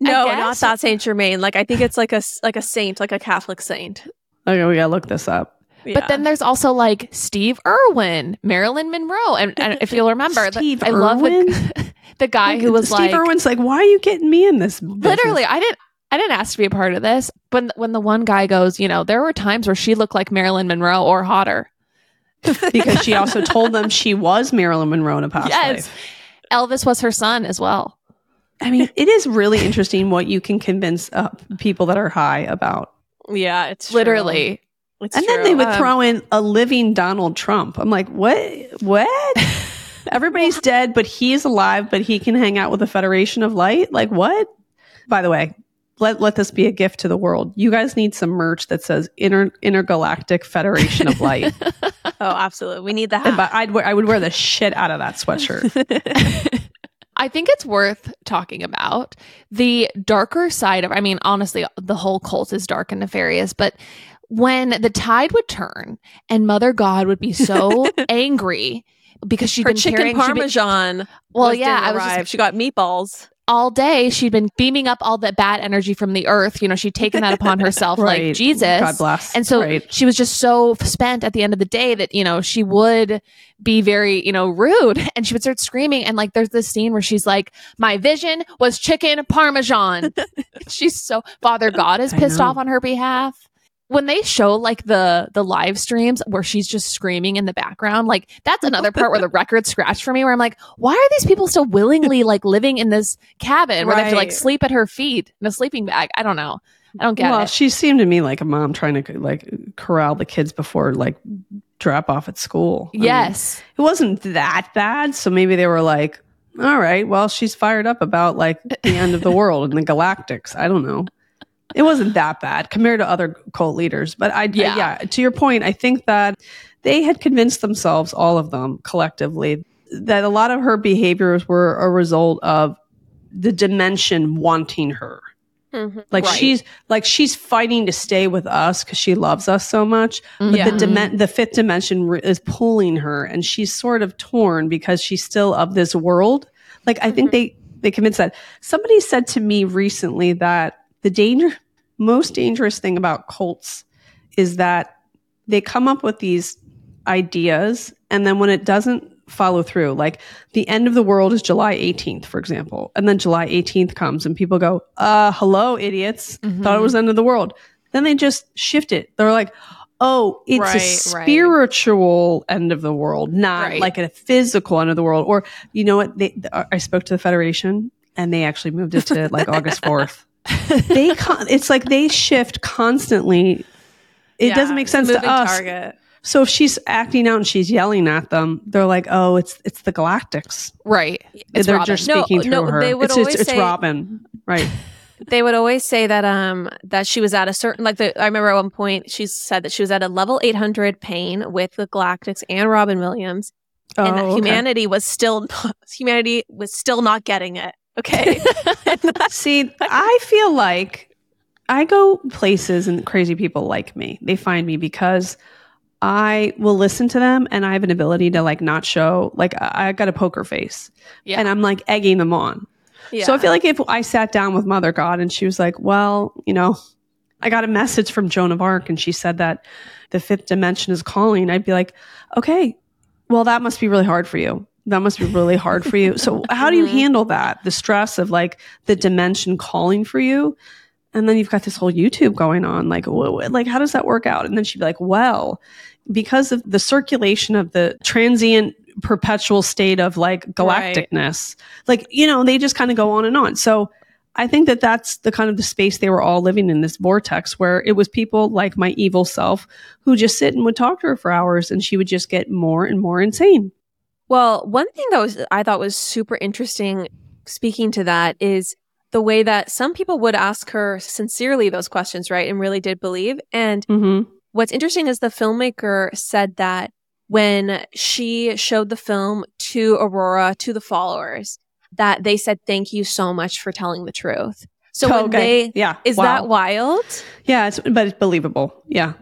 No, not that Saint Germain. Like I think it's like a s- like a saint, like a Catholic saint. Okay, we gotta look this up. But then there's also like Steve Irwin, Marilyn Monroe, and, and if you'll remember, the- I love the, <laughs> the guy Like, who was Steve like Irwin's like, why are you getting me in this? business?" literally i didn't i didn't ask to be a part of this but when the one guy goes you know there were times where she looked like marilyn monroe or hotter <laughs> because she also told them she was Marilyn Monroe in a past yes life. elvis was her son as well I mean, it is really interesting what you can convince uh, people that are high about. yeah, it's literally It's and then they would Um, throw in a living Donald Trump. I'm like, what? What? <laughs> Everybody's dead, but he's alive, but he can hang out with the Federation of Light? Like, what? By the way, let, let this be a gift to the world. You guys need some merch that says Inter, Intergalactic Federation of Light. <laughs> Oh, absolutely. We need that. But I'd wear, I would wear the shit out of that sweatshirt. <laughs> I think it's worth talking about the darker side of I mean honestly the whole cult is dark and nefarious but when the tide would turn and mother god would be so <laughs> angry because she'd Her been chicken carrying she'd been- parmesan. well yeah I was just, she got meatballs. all day she'd been beaming up all that bad energy from the earth you know she'd taken that upon herself like <laughs> Jesus God bless. and so Right. she was just so spent at the end of the day that, you know, she would be very, you know, rude <laughs> and she would start screaming. And like, there's this scene where she's like, my vision was chicken parmesan. she's so, Father God is pissed off on her behalf. When they show like the the live streams where she's just screaming in the background, like that's another part where the <laughs> record scratched for me. Where I'm like, why are these people still willingly like living in this cabin where they have to like sleep at her feet in a sleeping bag? I don't know. I don't get well, it. Well she seemed to me like a mom trying to like corral the kids before like drop off at school. I mean, yes. it wasn't that bad. So maybe they were like, all right, well, she's fired up about like the end of the world and the galactics. I don't know. It wasn't that bad compared to other cult leaders. But I, Yeah. yeah, to your point, I think that they had convinced themselves, all of them collectively, that a lot of her behaviors were a result of the dimension wanting her. Mhm. Like Right. she's like she's fighting to stay with us because she loves us so much. But Yeah. the dimen- the fifth dimension re- is pulling her, and she's sort of torn because she's still of this world. Like I think they they convinced that somebody said to me recently that the danger most dangerous thing about cults is that they come up with these ideas and then when it doesn't follow through like the end of the world is july 18th for example and then july 18th comes and people go uh hello idiots Mhm. thought it was the end of the world then they just shift it they're like oh it's a Right, right. spiritual end of the world not Right. like a physical end of the world or you know what they i spoke to the federation and they actually moved it to like august <laughs> 4th they con- it's like they shift constantly it Yeah, doesn't make sense to us Target. so if she's acting out and she's yelling at them, they're like, "Oh, it's it's the Galactics." Right. It's they're Robin. just No, speaking through no, her. they would it's, it's, always it's say- Robin, right? <laughs> They would always say that um that she was at a certain like the I remember at one point she said that she was at a level 800 pain with the Galactics and Robin Williams and that Oh, okay. humanity was still <laughs> humanity was still not getting it. Okay. <laughs> See, <laughs> I feel like I go places and crazy people like me. They find me because I will listen to them and I have an ability to like not show like I I got a poker face Yeah. and I'm like egging them on. So I feel like if I sat down with Mother God and she was like, well, you know, I got a message from Joan of Arc and she said that the fifth dimension is calling, I'd be like, okay, well, that must be really hard for you. That must be really hard for you. So <laughs> how do you Mhm. handle that? The stress of like the dimension calling for you. And then you've got this whole YouTube going on. Like, wh- like how does that work out? And then she'd be like, well, because of the circulation of the transient perpetual state of like Right. like you know they just kind of go on and on so i think that that's the kind of the space they were all living in this vortex where it was people like my evil self who just sit and would talk to her for hours and she would just get more and more insane Well, one thing that was I thought was super interesting speaking to that is the way that some people would ask her sincerely those questions, right? And really did believe. And mm-hmm. what's interesting is the filmmaker said that when she showed the film to Aurora, to the followers, that they said, thank you so much for telling the truth. So when they, yeah is Wow. that wild? yeah it's but it's believable yeah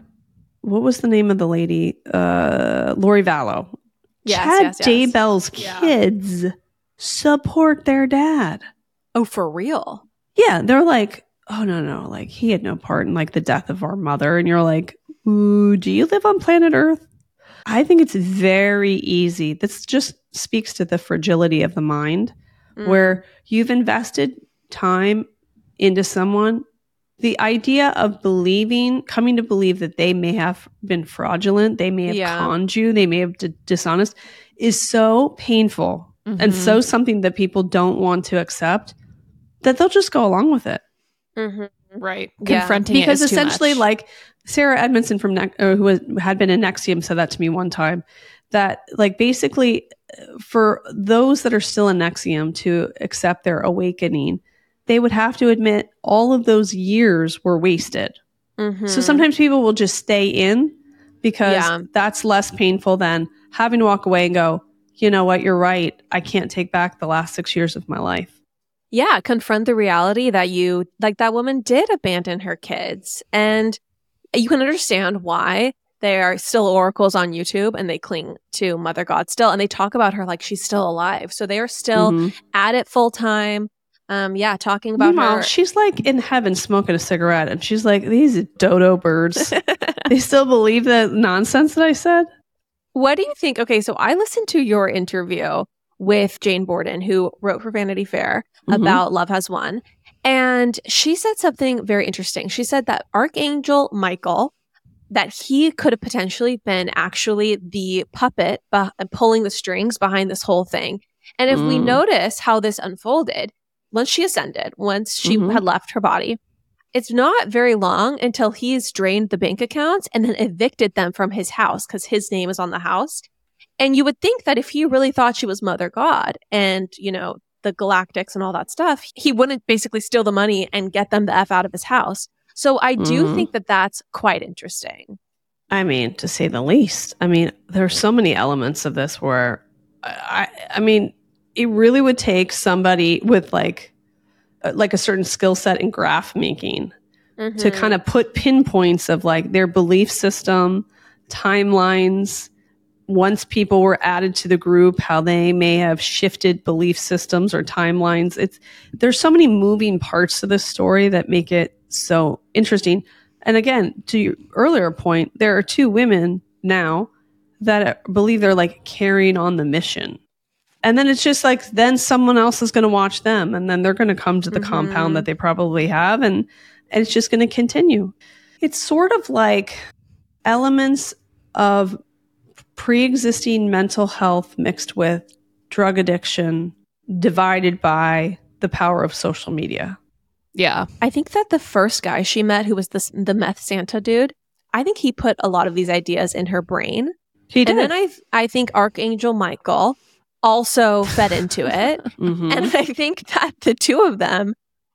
what was the name of the lady uh lori vallow Yes, chad yes, yes. daybell's Yeah. kids support their dad Oh, for real? Yeah, they're like, oh no, no, like he had no part in like the death of our mother, and you're like, ooh, do you live on planet Earth? I think it's very easy. This just speaks to the fragility of the mind, Mm. where you've invested time into someone. The idea of believing, coming to believe that they may have been fraudulent, they may have Yeah. conned you, they may have d- dishonest, is so painful and Mhm. so something that people don't want to accept that they'll just go along with it Mhm. right. Yeah. Confronting because it is too essentially much. like sarah edmondson from ne- uh, who was, had been in NXIVM said that to me one time that like basically uh, for those that are still in NXIVM to accept their awakening they would have to admit all of those years were wasted Mhm. so sometimes people will just stay in because Yeah. that's less painful than having to walk away and go you know what you're right i can't take back the last six years of my life yeah, confront the reality that you, like that woman did abandon her kids. And you can understand why they are still oracles on YouTube and they cling to Mother God still. And they talk about her like she's still alive. So they are still Mhm. at it full time. Um, yeah, talking about Meanwhile, her. she's like in heaven smoking a cigarette, and she's like, "These dodo birds, <laughs> they still believe the nonsense that I said." What do you think? Okay, so I listened to your interview with Jane Borden, who wrote for Vanity Fair Mhm. about Love Has Won. And she said something very interesting. She said that Archangel Michael, that he could have potentially been actually the puppet beh- pulling the strings behind this whole thing. And if we Mm. notice how this unfolded, once she ascended, once she Mhm. had left her body, it's not very long until he's drained the bank accounts and then evicted them from his house because his name is on the house. And you would think that if he really thought she was Mother God and, you know, the galactics and all that stuff, he wouldn't basically steal the money and get them the F out of his house. So I do Mhm. think that that's quite interesting. I mean, to say the least. I mean, there's so many elements of this where I, I mean, it really would take somebody with like, uh, like a certain skill set in graph making Mm-hmm. to kind of put pinpoints of like their belief system, timelines. Once people were added to the group, how they may have shifted belief systems or timelines. It's there's so many moving parts to this story that make it so interesting. And again, to your earlier point, there are two women now that believe they're like carrying on the mission. And then it's just like then someone else is going to watch them and then they're going to come to the Mhm. compound that they probably have and and it's just going to continue. It's sort of like elements of pre-existing mental health mixed with drug addiction divided by the power of social media. Yeah. I think that the first guy she met, who was the the meth Santa dude, I think he put a lot of these ideas in her brain, He and then I I think Archangel Michael also fed into it, <laughs> Mhm. and I think that the two of them,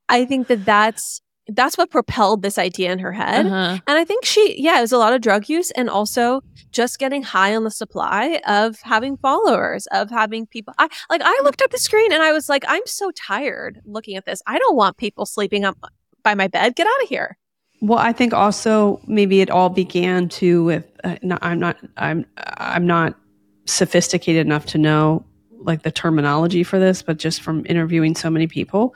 I think that that's that's what propelled this idea in her head. Uh-huh. And I think she, yeah, it was a lot of drug use and also just getting high on the supply of having followers, of having people. I like, I looked at the screen and I was like, I'm so tired looking at this. I don't want people sleeping up by my bed. Get out of here. Well, I think also maybe it all began too with uh, no, I'm not I'm I'm not sophisticated enough to know like the terminology for this, but just from interviewing so many people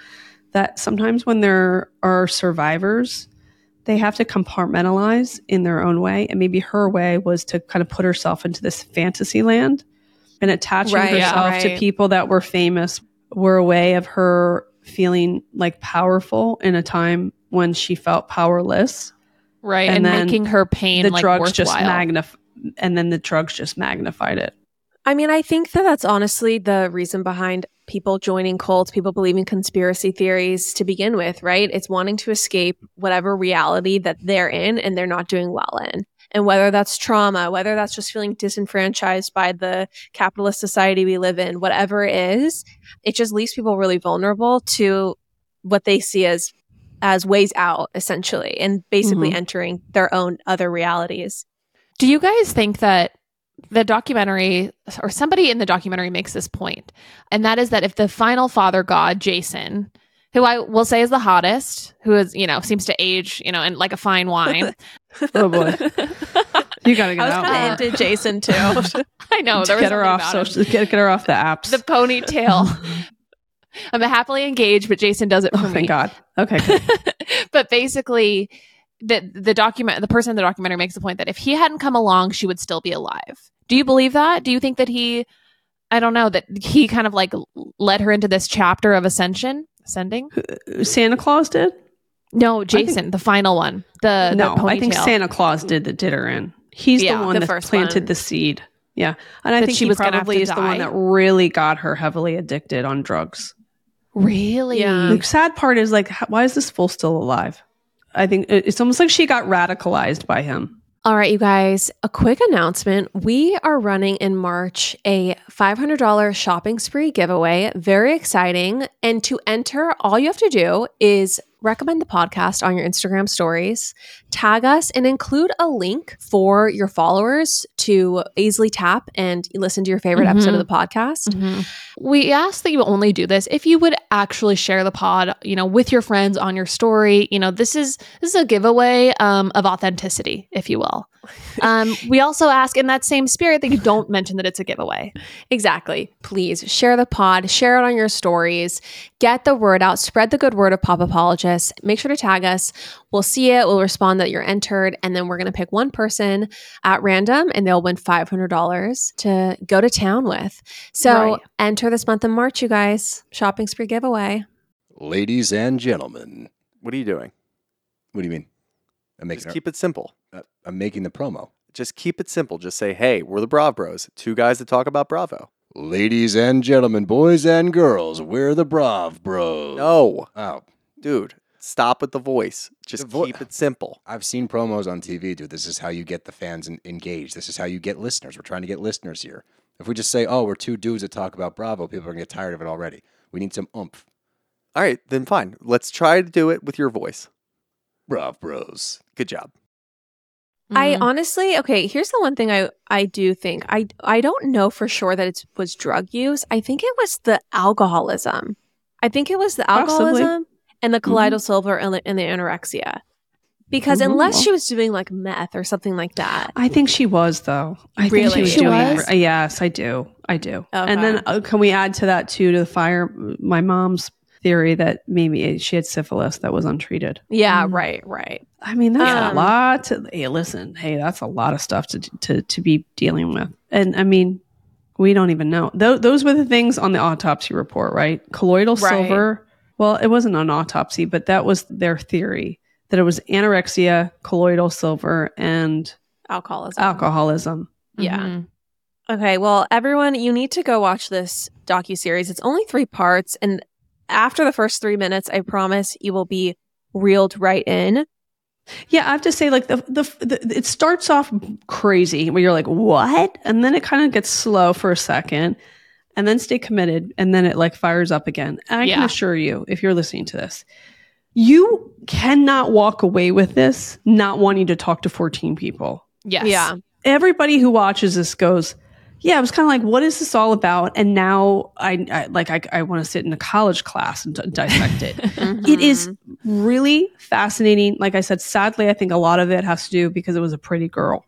that sometimes when there are survivors, they have to compartmentalize in their own way, and maybe her way was to kind of put herself into this fantasy land and attaching Right, herself to people that were famous were a way of her feeling like powerful in a time when she felt powerless Right. And And, making her pain the like drugs just worthwhile. magnify and then the drugs just magnified it I mean, I think that that's honestly the reason behind people joining cults, people believing conspiracy theories to begin with, right? It's wanting to escape whatever reality that they're in and they're not doing well in. And whether that's trauma, whether that's just feeling disenfranchised by the capitalist society we live in, whatever it is, it just leaves people really vulnerable to what they see as as ways out essentially and basically Mhm. entering their own other realities. Do you guys think that the documentary or somebody in the documentary makes this point, and that is that if the final father god, Jason, who I will say is the hottest, who is, you know, seems to age, you know, and like a fine wine. <laughs> oh boy you gotta I get was out kind of into Jason too. <laughs> I know. There was get her off social get, get her off the apps The ponytail. <laughs> I'm happily engaged, but Jason does it oh, for oh me. thank god okay but basically, the the document the person in the documentary makes the point that if he hadn't come along, she would still be alive. Do you believe that? Do you think that he, I don't know, that he kind of like led her into this chapter of ascension, ascending? santa claus did No, Jason, the final one. The the no i think santa claus did that did her in he's Yeah, the one the that first planted one. the seed yeah and i That think she he was probably is the one that really got her heavily addicted on drugs really. Yeah. the sad part is like why is this fool still alive i think it's almost like she got radicalized by him All right, you guys, a quick announcement. We are running in March a $500 shopping spree giveaway. Very exciting. And to enter, all you have to do is recommend the podcast on your Instagram stories, tag us, and include a link for your followers to easily tap and listen to your favorite episode of the podcast. Mhm. We ask that you only do this if you would actually share the pod, you know, with your friends on your story. You know, this is this is a giveaway um, of authenticity, if you will. <laughs> Um, we also ask in that same spirit that you don't mention that it's a giveaway. Exactly. Please share the pod, share it on your stories, get the word out, spread the good word of Pop Apologists. Make sure to tag us. We'll see it, we'll respond that you're entered, and then we're going to pick one person at random and they'll win $500 to go to town with. So Right. enter this month in March, you guys. Shopping spree giveaway. Ladies and gentlemen, What are you doing? what do you mean? I'm making, Just keep it simple. uh, I'm making the promo. Just keep it simple. Just say, hey, we're the Brav Bros, two guys that talk about Bravo. Ladies and gentlemen, boys and girls, we're the Brav Bros. No, Oh, dude, stop with the voice. Just The vo- keep it simple. I've seen promos on TV, dude. This is how you get the fans en- engaged. This is how you get listeners. We're trying to get listeners here. If we just say, oh, we're two dudes that talk about Bravo, people are going to get tired of it already. We need some oomph. All right, then fine. Let's try to do it with your voice. Brav Bros. Good job. I Mhm. honestly, okay, here's the one thing I I do think. I I don't know for sure that it was drug use. I think it was the alcoholism. I think it was the Possibly. Alcoholism and the Mhm. colloidal silver and the, and the anorexia. Because unless she was doing like meth or something like that. I think she was though. I think Really? she was She doing was? it. Yes, I do. I do. Okay. And then uh, can we add to that too to the fire? My mom's theory that maybe she had syphilis that was untreated. Yeah, Mm. right, right. I mean, that's Um, a lot. To, hey, listen, hey, that's a lot of stuff to to to be dealing with. And I mean, we don't even know. Th- those were the things on the autopsy report, right? Colloidal Right. silver. Well, it wasn't an autopsy, but that was their theory that it was anorexia, colloidal silver, and Alcoholism. alcoholism. Yeah. Mhm. Okay, well, everyone, you need to go watch this docu series. It's only three parts, and after the first three minutes, I promise you will be reeled right in. Yeah, I have to say, like the, the the it starts off crazy where you're like, what, and then it kind of gets slow for a second, and then stay committed, and then it like fires up again. And I can assure you, if you're listening to this, you cannot walk away with this not wanting to talk to 14 people. Yes. Yeah, Everybody who watches this goes, yeah, I was kind of like, what is this all about? And now I, I like I, I want to sit in a college class and d- dissect it. <laughs> It is Mm-hmm. really fascinating. Like I said, sadly, I think a lot of it has to do because it was a pretty girl.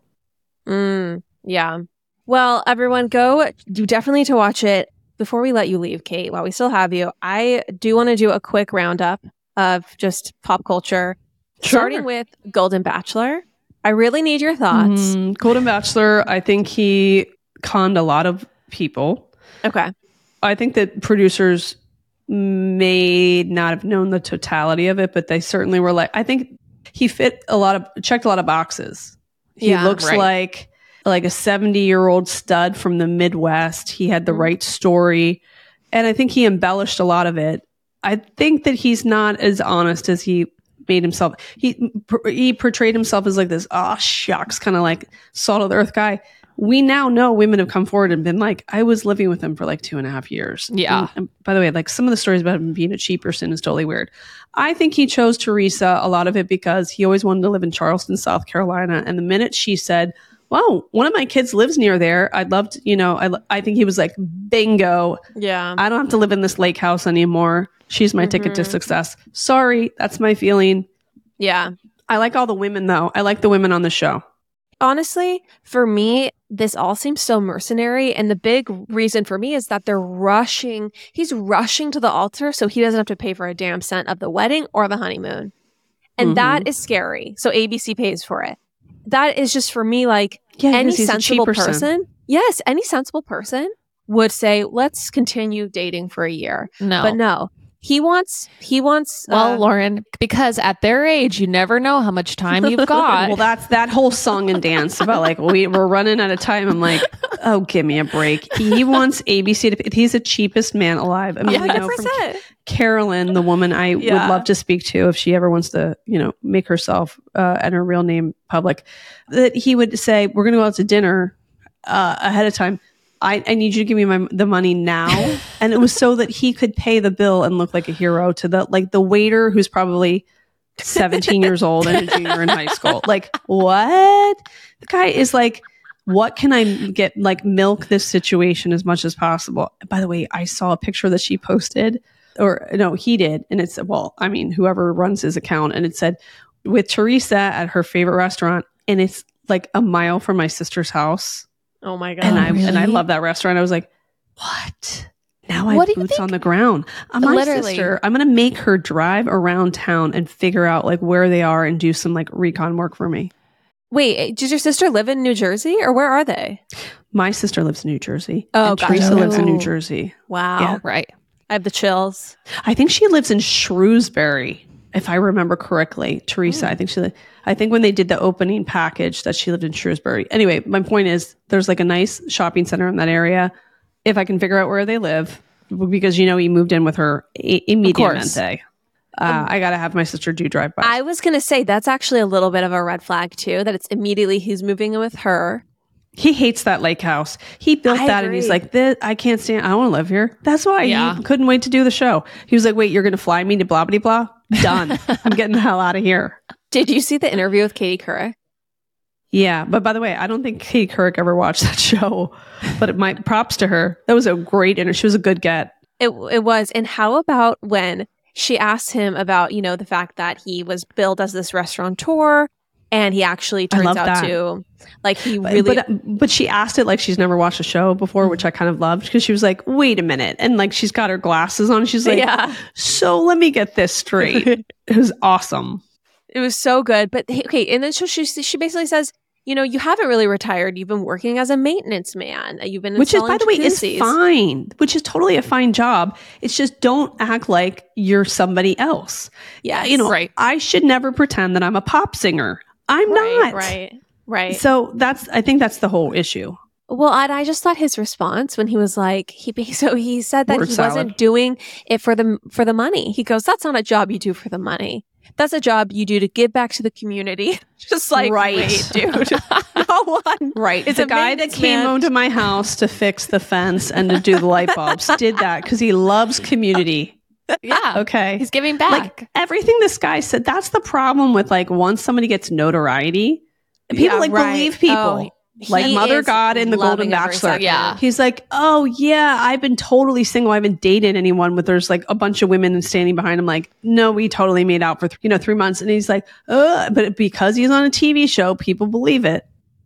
Mm, yeah. Well, everyone, go. You definitely to watch it. Before we let you leave, Kate, while we still have you, I do want to do a quick roundup of just pop culture, starting with Golden Bachelor. I really need your thoughts. Mm, Golden Bachelor, I think he conned a lot of people. Okay. I think that producers may not have known the totality of it, but they certainly were like, I think he fit a lot of, checked a lot of boxes. He Yeah, looks right. like like a 70 year old stud from the Midwest. He had the Mhm. right story. And I think he embellished a lot of it. I think that he's not as honest as he made himself. He he portrayed himself as like this, oh shucks, kind of like salt of the earth guy. We now know women have come forward and been like, I was living with him for like two and a half years. Yeah. And, and by the way, like some of the stories about him being a cheap person is totally weird. I think he chose Theresa a lot of it because he always wanted to live in Charleston, South Carolina. And the minute she said, Wow, one of my kids lives near there. I'd love to, you know, I, I think he was like, bingo. Yeah. I don't have to live in this lake house anymore. She's my ticket to Mhm. success. Sorry, that's my feeling. yeah. I like all the women though. I like the women on the show. honestly, for me, this all seems so mercenary. And the big reason for me is that they're rushing, he's rushing to the altar so he doesn't have to pay for a damn cent of the wedding or the honeymoon. And Mhm. that is scary. So ABC pays for it. That is just for me like Yeah, any because he's a sensible cheaper person. Yes, any sensible person would say, let's continue dating for a year. No. But no, he wants, he wants, Well, uh, Lauren, because at their age, you never know how much time you've <laughs> got. Well, that's that whole song and dance about like we we're running out of time. I'm like, oh, give me a break. He wants ABC to. He's the cheapest man alive. I mean, we know from 100%. Carolyn, the woman I Yeah. would love to speak to if she ever wants to, you know, make herself uh, and her real name public, that he would say, "We're going to go out to dinner uh, ahead of time. I, I need you to give me my the money now." <laughs> and it was so that he could pay the bill and look like a hero to the like the waiter who's probably 17 years old and a junior in high school. Like, what? The guy is like, what can I get, like, milk this situation as much as possible? By the way, I saw a picture that she posted, or no, he did. And it's, well, I mean, whoever runs his account, and it said, with Theresa at her favorite restaurant. And it's like a mile from my sister's house. Oh my God. And I and I love that restaurant. I was like, what? Now I What have boots think? on the ground. Uh, my Literally. sister, I'm gonna make her drive around town and figure out like where they are and do some like recon work for me. Wait, did your sister live in New Jersey or where are they? My sister lives in New Jersey. Oh, and gotcha. Theresa lives in New Oh. Jersey. Wow. Yeah. right. I have the chills. I think she lives in Shrewsbury, if I remember correctly. Theresa, I think she. Li- I think when they did the opening package, that she lived in Shrewsbury. Anyway, my point is, there's like a nice shopping center in that area. If I can figure out where they live, because you know he moved in with her i- immediatamente. Uh, I gotta have my sister do drive by. I was going to say that's actually a little bit of a red flag too, that it's immediately he's moving in with her. he hates that lake house. He built I that, and he's like, this, "I can't stand. I want to live here." That's why Yeah. he couldn't wait to do the show. He was like, "Wait, you're gonna fly me to blah blah blah? Done. <laughs> I'm getting the hell out of here." Did you see the interview with Katie Couric? Yeah, but by the way, I don't think Katie Couric ever watched that <laughs> show. But it might props to her. That was a great interview. She was a good get. It it was. And how about when she asked him about, you know, the fact that he was billed as this restaurateur and he actually turns out that. to like he really but but she asked it like she's never watched a show before, which I kind of loved because she was like, "Wait a minute," and like she's got her glasses on. She's like, yeah. "So let me get this straight." <laughs> it was awesome. It was so good. But okay, and then so she she basically says, you know, you haven't really retired. You've been working as a maintenance man. Uh, you've been which is by the way is fine which is totally a fine job it's just don't act like you're somebody else Yeah, you know Right. i should never pretend that i'm a pop singer i'm right, not right, right. so that's i think that's the whole issue Well, and I just thought his response when he was like, he so he said that Word he salad. wasn't doing it for the for the money. He goes, "That's not a job you do for the money. That's a job you do to give back to the community." <laughs> Just like, Right. wait, dude, <laughs> no one. right It's a guy that came man. over to my house to fix the fence and to do the light bulbs did that because he loves community <laughs> Yeah. okay He's giving back. like everything this guy said that's the problem with like once somebody gets notoriety people Yeah, like right. believe people Oh, like he Mother God in the Golden Bachelor. second. Yeah. He's like, oh yeah, I've been totally single. I haven't dated anyone, but there's like a bunch of women standing behind him. Like, no, we totally made out for th- you know three months, and he's like, uh, but because he's on a TV show, people believe it.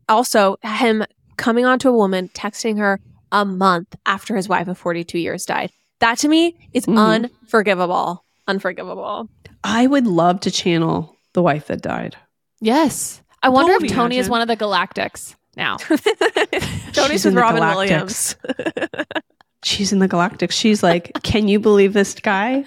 Also, him coming onto a woman, texting her a month after his wife of forty two years died. That to me is Mhm. unforgivable. Unforgivable. I would love to channel the wife that died. yes. I wonder if Toni is one of the Galactics now. <laughs> Toni's with Robin Galactics. Williams. <laughs> She's in the Galactic. She's like, can you believe this guy?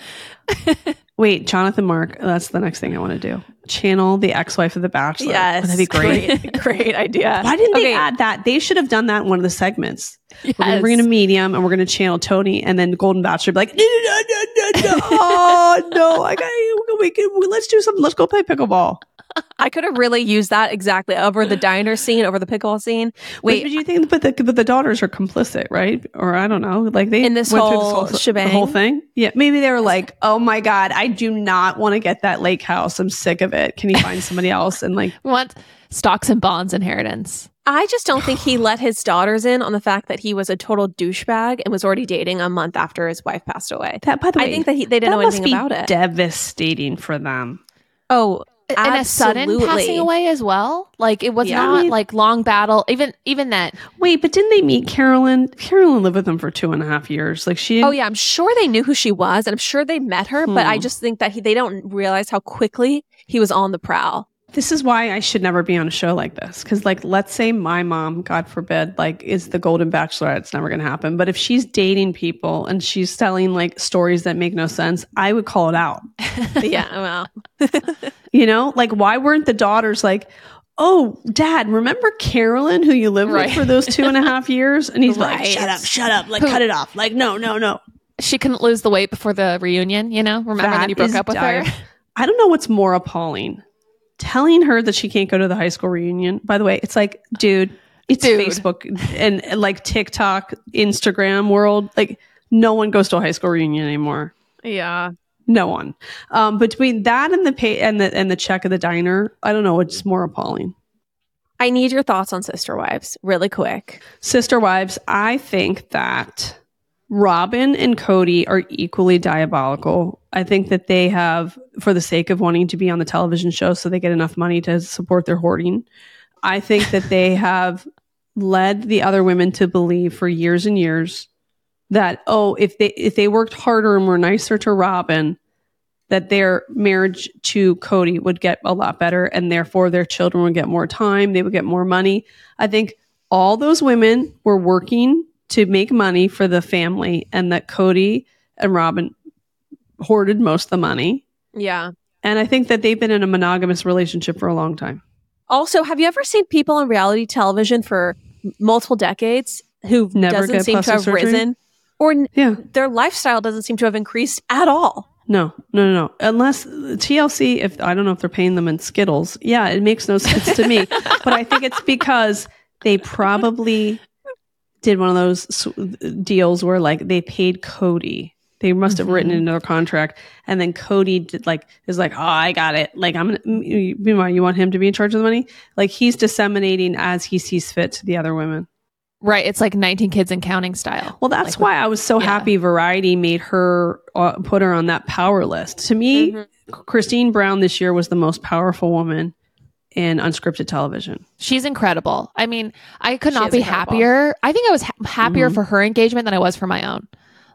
Wait, Jonathan Mark. That's the next thing I want to do. Channel the ex-wife of the Bachelor. Yes, Would that be great? Great, <laughs> great idea. Why didn't they add that? They should have done that in one of the segments. We're going to bring in a medium and we're going to channel Tony and then Golden Bachelor be like, no, no, no, no, no. oh, no. I got we can, we, let's do something. Let's go play pickleball. I could have really used that exactly over the diner scene, over the pickle scene. Wait, Wait, but you think, but the, but the daughters are complicit, right? Or I don't know. Like they In this went through whole the shebang? whole thing. Yeah. Maybe they were like, oh my God, I do not want to get that lake house. I'm sick of it. Can you find <laughs> somebody else? And like, We want stocks and bonds inheritance. I just don't think he <sighs> let his daughters in on the fact that he was a total douchebag and was already dating a month after his wife passed away. that, by the way, I think that he, they didn't that know must anything be about it. devastating for them. oh, And a sudden passing away as well. Like it was Yeah. not I mean- like long battle. Even even that. Wait, but didn't they meet Carolyn? Carolyn lived with them for two and a half years. Like she. Oh yeah, I'm sure they knew who she was, and I'm sure they met her. But I Hmm. just think that he, they don't realize how quickly he was on the prowl. This is why I should never be on a show like this. Because, like, let's say my mom, God forbid, like, is the Golden Bachelorette. It's never going to happen. But if she's dating people and she's telling like stories that make no sense, I would call it out. <laughs> yeah, well, <laughs> You know, like, why weren't the daughters like, "Oh, Dad, remember Carolyn, who you lived Right. with for those two and a half <laughs> years?" And he's like, "Shut up, shut up, like, cut it off, like, no, no, no." She couldn't lose the weight before the reunion, you know? Remember That that you broke up with dire. her? I don't know what's more appalling. Telling her that she can't go to the high school reunion. By the way, it's like, dude, it's Dude. Facebook and, and, like TikTok, Instagram world. Like, no one goes to a high school reunion anymore. yeah. No one. Um, between that and the pay and the and the check of the diner, I don't know what's more appalling. I need your thoughts on Sister Wives, really quick. Sister Wives, I think that Robyn and Kody are equally diabolical. I think that they have, for the sake of wanting to be on the television show so they get enough money to support their hoarding, I think that they have led the other women to believe for years and years that, oh, if they if they worked harder and were nicer to Robyn, that their marriage to Kody would get a lot better and therefore their children would get more time, they would get more money. I think all those women were working to make money for the family and that Kody and Robyn hoarded most of the money. Yeah. And I think that they've been in a monogamous relationship for a long time. Also, have you ever seen people on reality television for multiple decades who Never doesn't seem to have surgery? risen, or Yeah. their lifestyle doesn't seem to have increased at all? No, no, no, no. Unless TLC, if I don't know if they're paying them in Skittles. Yeah, it makes no sense to me. <laughs> but I think it's because they probably did one of those deals where like they paid Kody. They must have written Mhm. it into their contract. And then Kody did like is like, oh, I got it. Like I'm Meanwhile, you want him to be in charge of the money? Like he's disseminating as he sees fit to the other women. Right. It's like 19 kids and counting style. Well, that's Like, why I was so yeah. happy Variety made her uh, put her on that power list. To me, Mhm. Christine Brown this year was the most powerful woman in unscripted television. She's incredible. I mean, I could not be incredible. happier. I think I was ha- happier Mhm. for her engagement than I was for my own.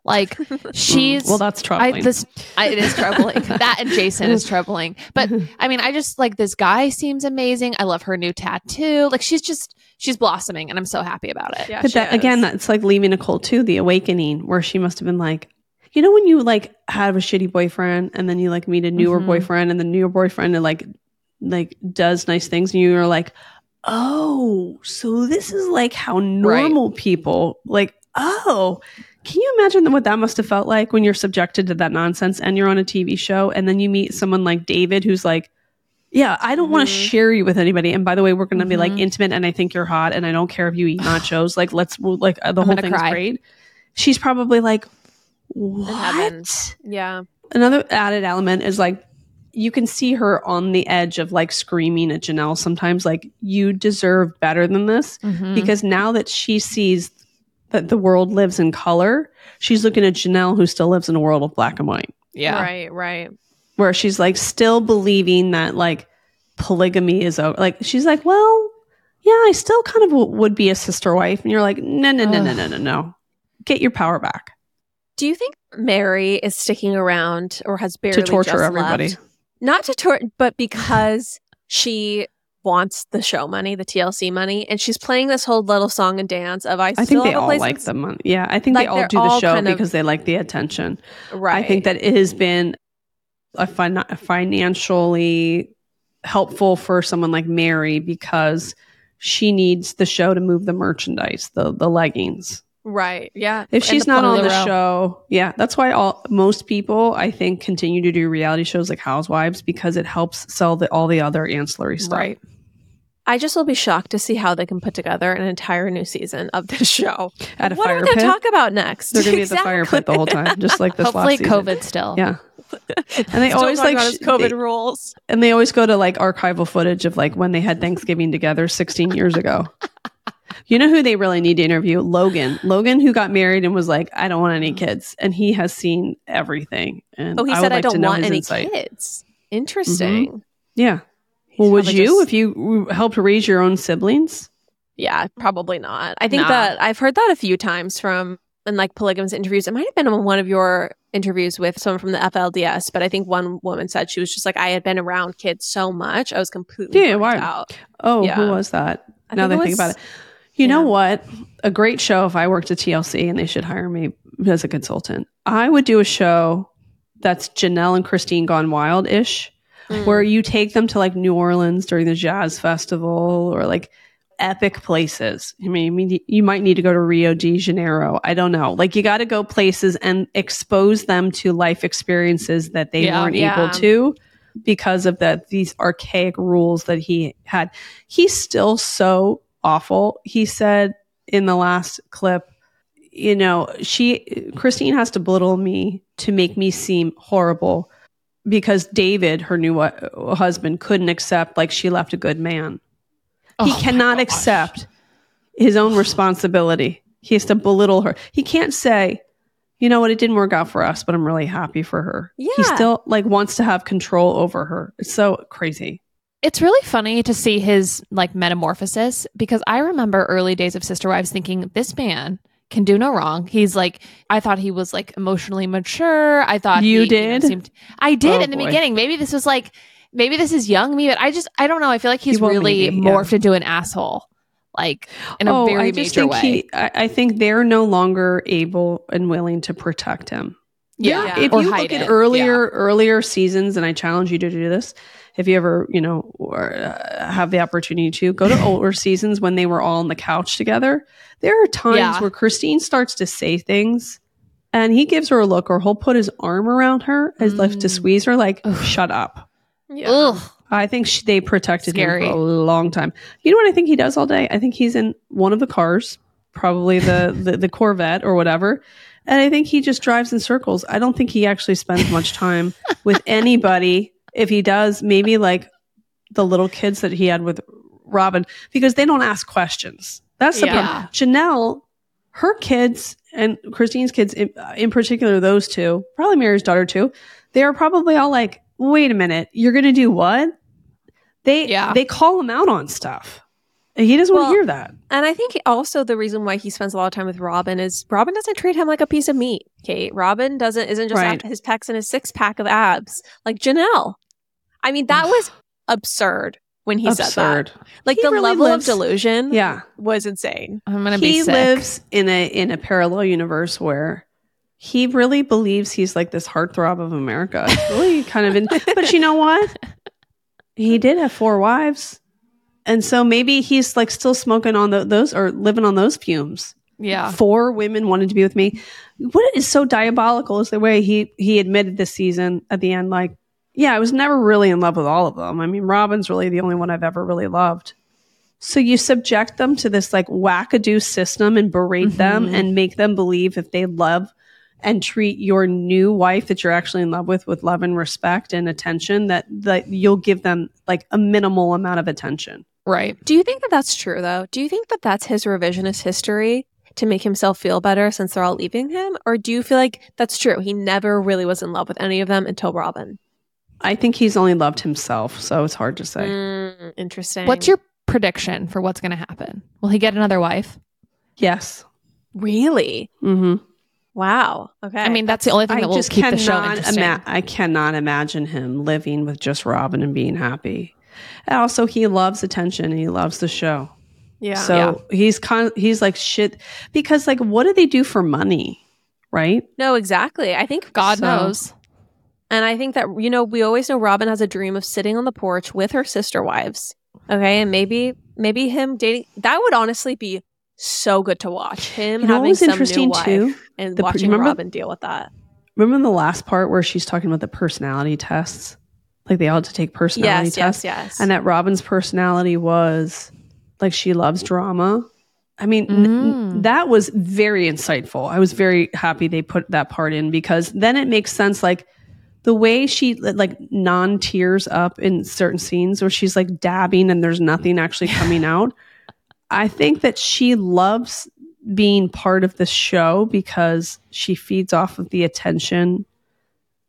Like <laughs> she's well, that's troubling. I troubling. this I, it is troubling. <laughs> that and Jason is troubling. But <laughs> I mean, I just like this guy seems amazing. I love her new tattoo. Like she's just she's blossoming, and I'm so happy about it. Yeah, but she that is. again, that's like leaving Nicole too. The awakening, where she must have been like, you know, when you like have a shitty boyfriend, and then you like meet a newer Mhm. boyfriend, and the newer boyfriend and like like does nice things, and you're like, oh, so this is like how normal people like. Oh, can you imagine what that must have felt like when you're subjected to that nonsense and you're on a TV show, and then you meet someone like David, who's like. Yeah, I don't want to share you with anybody. And by the way, we're going to be like Mhm. intimate, and I think you're hot, and I don't care if you eat <sighs> nachos. Like, let's like uh, the I'm whole thing's cry. great. She's probably like, what? Yeah. Another added element is like you can see her on the edge of like screaming at Janelle sometimes, like you deserve better than this, Mhm. because now that she sees that the world lives in color, she's looking at Janelle who still lives in a world of black and white yeah, Right, right. where she's like still believing that like polygamy is o- like she's like well yeah i still kind of w- would be a sister wife and you're like no no no no Ugh. no no no get your power back Do you think Mary is sticking around or has barely to torture just everybody left? Not to torture, but because she wants the show money, the TLC money, and she's playing this whole little song and dance of I. i still think they a all like the money yeah i think Like, they all do the all show kind of- because they like the attention Right. i think that it has been a fin- financially helpful for someone like mary because she needs the show to move the merchandise the the leggings Right. Yeah. If And she's not on the Lularoe. show, yeah, that's why all most people I think continue to do reality shows like Housewives because it helps sell the, all the other ancillary stuff. right. I just will be shocked to see how they can put together an entire new season of this show. <laughs> At a what fire are we going pit, to talk about next? they're going to be at the fire pit the whole time, just like this Hopefully, last season. COVID still. Yeah, <laughs> and they Still always like about COVID they- rules. and they always go to like archival footage of like when they had Thanksgiving together 16 years ago. <laughs> You know who they really need to interview? Logan. <gasps> Logan, who got married and was like, I don't want any mm. kids. And he has seen everything. And Oh, he I said I like don't want any insight. kids. Mm-hmm. Interesting. Yeah. He's Well, would you just- if you helped raise your own siblings? Yeah, probably not. I think Nah. that I've heard that a few times from in like polygamous interviews. It might have been on one of your interviews with someone from the FLDS, but I think one woman said she was just like, I had been around kids so much, I was completely Yeah, why- out. Oh, Yeah. who was that? I now that I think about it. You know what? A great show if I worked at TLC and they should hire me as a consultant. I would do a show that's Janelle and Christine Gone Wild ish, Mm. where you take them to like New Orleans during the jazz festival or like epic places. I mean, I mean, you might need to go to Rio de Janeiro. I don't know. Like you got to go places and expose them to life experiences that they Yeah. weren't Yeah. able to because of the these archaic rules that he had. He's still so awful. He said in the last clip, you know, she Christine has to belittle me to make me seem horrible because David, her new hu- husband, couldn't accept like she left a good man. He Oh my cannot accept his own responsibility. He has to belittle her. He can't say, you know what, it didn't work out for us, but I'm really happy for her. Yeah. He still like wants to have control over her. It's so crazy. It's really funny to see his like metamorphosis because I remember early days of Sister Wives thinking this man can do no wrong. He's like I thought he was like emotionally mature. I thought You he, know, did? seemed- I did Oh, in the boy. beginning. Maybe this was like maybe this is young me, but I just I don't know. I feel like he's Well, really maybe, yeah. morphed into an asshole, like in a oh, very I just major think way. he I, I think they're no longer able and willing to protect him. yeah, Yeah. if or you look at it. earlier earlier seasons, and I challenge you to do this, if you ever you know or, uh, have the opportunity to go to <laughs> older seasons when they were all on the couch together, there are times Yeah. where Christine starts to say things, and he gives her a look, or he'll put his arm around her as if to Mm. squeeze her, like Ugh. shut up. Yeah. Ugh. I think she, they protected Scary. him for a long time. You know what I think he does all day? I think he's in one of the cars, probably the, <laughs> the, the Corvette or whatever. And I think he just drives in circles. I don't think he actually spends much time with <laughs> anybody. If he does, maybe like the little kids that he had with Robyn, because they don't ask questions. That's the Yeah. problem. Janelle, her kids and Christine's kids in, uh, in particular, those two, probably Mary's daughter too, they are probably all like, wait a minute, you're going to do what? They, Yeah. they call him out on stuff. He doesn't want to hear that. And I think also the reason why he spends a lot of time with Robyn is Robyn doesn't treat him like a piece of meat. Kate, Robyn doesn't isn't just Right. after his pecs and his six pack of abs like Janelle. I mean, that was absurd when he said that. Like He the really level lives- of delusion, Yeah. was insane. I'm gonna be he lives in a in a parallel universe where he really believes he's like this heartthrob of America. It's really kind of in, <laughs> but you know what? He did have four wives, and so maybe he's like still smoking on the, those or living on those fumes. yeah. Four women wanted to be with me. What is so diabolical is the way he he admitted this season at the end, like, yeah, I was never really in love with all of them. I mean, Robyn's really the only one I've ever really loved. So you subject them to this like wackadoo system and berate them Mhm. and make them believe if they love and treat your new wife that you're actually in love with with love and respect and attention that that you'll give them like a minimal amount of attention. Right. Do you think that that's true though? Do you think that that's his revisionist history to make himself feel better since they're all leaving him, or do you feel like that's true? He never really was in love with any of them until Robyn. I think he's only loved himself, so it's hard to say. Mm, interesting. What's your prediction for what's going to happen? Will he get another wife? Yes. really? Mm-hmm. Wow. Okay. I mean, that's the only thing I that will just keep the show interesting. ima- I cannot imagine him living with just Robyn and being happy. And also, he loves attention and he loves the show. yeah. so he's con- he's like shit because like what do they do for money, right? no, exactly. I think God So- knows. And I think that, you know, we always know Robyn has a dream of sitting on the porch with her sister wives. Okay. And maybe, maybe him dating, that would honestly be so good to watch. Him You know having some interesting new wife too? and The- watching remember- Robyn deal with that. Remember the last part where she's talking about the personality tests? Like they all had to take personality Yes, tests. yes, yes. and that Robyn's personality was like she loves drama. I mean, n- n- Mm. that was very insightful. I was very happy they put that part in because then it makes sense. Like the way she like non tears up in certain scenes where she's like dabbing and there's nothing actually coming out. I think that she loves being part of the show because she feeds off of the attention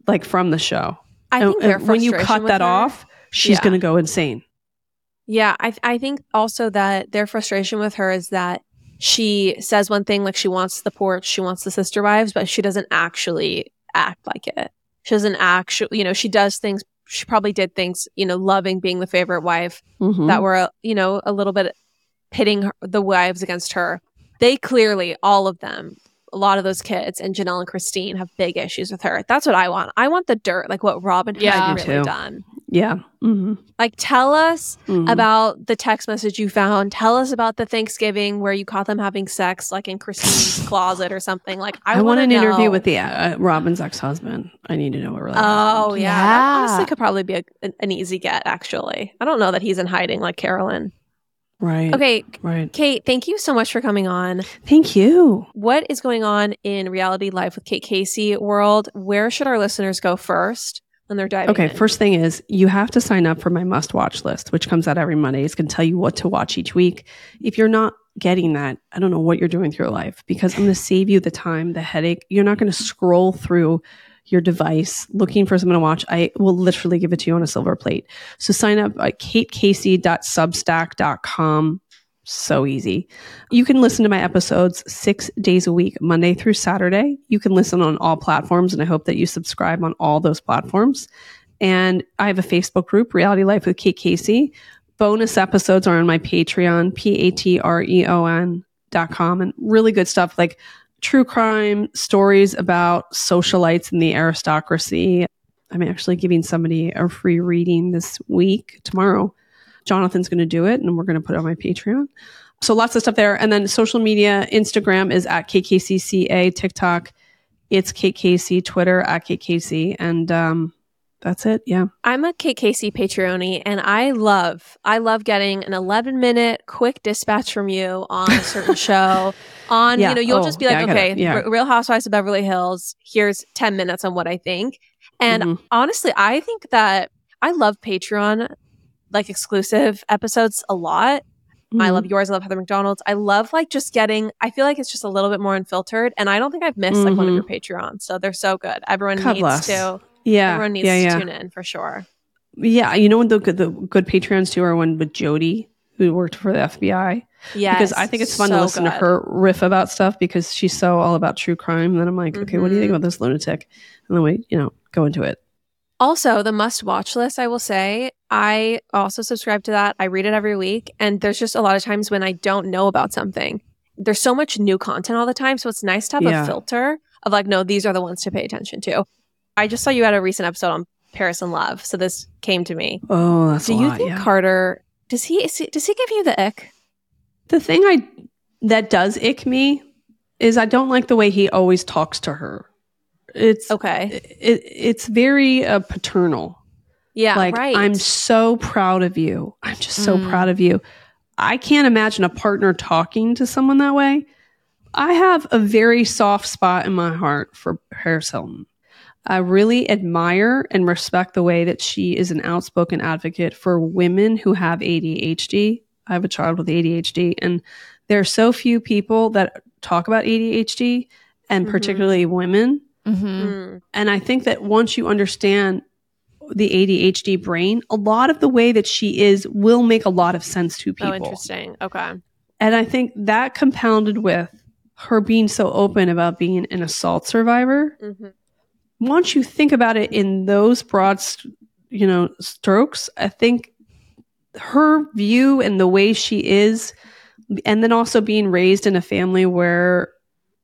like from the show. I think and when you cut that her- off, she's Yeah. going to go insane. Yeah, I I think also that their frustration with her is that she says one thing like she wants the porch, she wants the sister wives, but she doesn't actually act like it. She doesn't actually, you know, she does things. She probably did things, you know, loving being the favorite wife Mhm. that were, you know, a little bit pitting her, the wives against her. They clearly, all of them, a lot of those kids and Janelle and Christine have big issues with her. That's what I want. I want the dirt, like what Robyn Yeah. had really too. done. Yeah. hmm Like, tell us Mm-hmm. about the text message you found. Tell us about the Thanksgiving where you caught them having sex, like in Christine's <laughs> closet or something. Like, I, I, want an know. interview with the uh, Robyn's ex husband. I need to know what really. Oh yeah, that honestly could probably be a, an, an easy get. Actually, I don't know that he's in hiding like Carolyn. Right. Okay, Right. Kate, thank you so much for coming on. Thank you. What is going on in reality life with Kate Casey world? Where should our listeners go first when they're diving? Okay. in? First thing is you have to sign up for my must watch list, which comes out every Monday. It's going to tell you what to watch each week. If you're not getting that, I don't know what you're doing with your life because I'm going to save you the time, the headache. You're not going to scroll through your device looking for something to watch. I will literally give it to you on a silver plate. So sign up at katecasey.substack.com. So easy. You can listen to my episodes six days a week, Monday through Saturday. You can listen on all platforms, and I hope that you subscribe on all those platforms. And I have a Facebook group, Reality Life with Kate Casey. Bonus episodes are on my Patreon, P A T R E O N dot com, and really good stuff like true crime stories about socialites and the aristocracy. I'm actually giving somebody a free reading this week, tomorrow. Jonathan's going to do it, and we're going to put it on my Patreon. So lots of stuff there. And then social media, Instagram is at KKCCA, TikTok, it's KKC, Twitter at KKC. And um, that's it. Yeah. I'm a KKC Patreoni and I love, I love getting an 11 minute quick dispatch from you on a certain <laughs> show. On, Yeah. you know, you'll Oh, just be like, I get it. okay, Yeah. R- Real Housewives of Beverly Hills, here's 10 minutes on what I think. And Mhm. honestly, I think that I love Patreon, like exclusive episodes a lot. I Mhm. love yours. I love Heather McDonald's. I love like just getting, I feel like it's just a little bit more unfiltered. And I don't think I've missed like one of your Patreons. So they're so good. Everyone Mm-hmm. God needs bless. to, Yeah. everyone needs yeah, to yeah. tune in for sure. Yeah, you know when the good the good Patreons too are one with Jody, who worked for the FBI. Yeah. Because I think it's fun to listen to her riff about stuff because she's so all about true crime. And then I'm like, okay, what do you think Mhm. about this lunatic? And then we, you know, go into it. Also, the must watch list, I will say, I also subscribe to that. I read it every week. And there's just a lot of times when I don't know about something. There's so much new content all the time. So it's nice to have Yeah. a filter of like, no, these are the ones to pay attention to. I just saw you had a recent episode on Paris and Love. So this came to me. Oh, that's Do you lot, think yeah. Carter does he, is he does he give you the ick? the thing I that does ick me is I don't like the way he always talks to her. It's Okay. it, it's very uh, paternal. Yeah. like right. I'm so proud of you. I'm just so Mm. proud of you. I can't imagine a partner talking to someone that way. I have a very soft spot in my heart for Paris Hilton. I really admire and respect the way that she is an outspoken advocate for women who have ADHD. I have a child with ADHD, and there are so few people that talk about ADHD, and Mhm. particularly women. Mm-hmm. Mm. And I think that once you understand the ADHD brain, a lot of the way that she is will make a lot of sense to Oh, people. interesting. Okay. and I think that compounded with her being so open about being an assault survivor, hmm once you think about it in those broad, you know, strokes, I think her view and the way she is, and then also being raised in a family where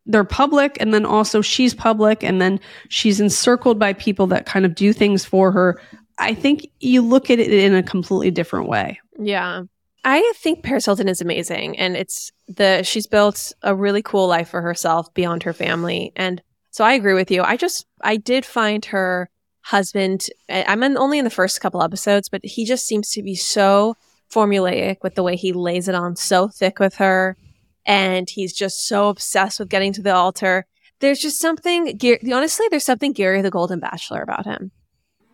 they're public and then also she's public and then she's encircled by people that kind of do things for her. I think you look at it in a completely different way. Yeah. I think Paris Hilton is amazing and it's the she's built a really cool life for herself beyond her family and so I agree with you. I just I did find her husband I'm in, only in the first couple episodes but he just seems to be so formulaic with the way he lays it on so thick with her and he's just so obsessed with getting to the altar. There's just something honestly there's something Gary the Golden Bachelor about him.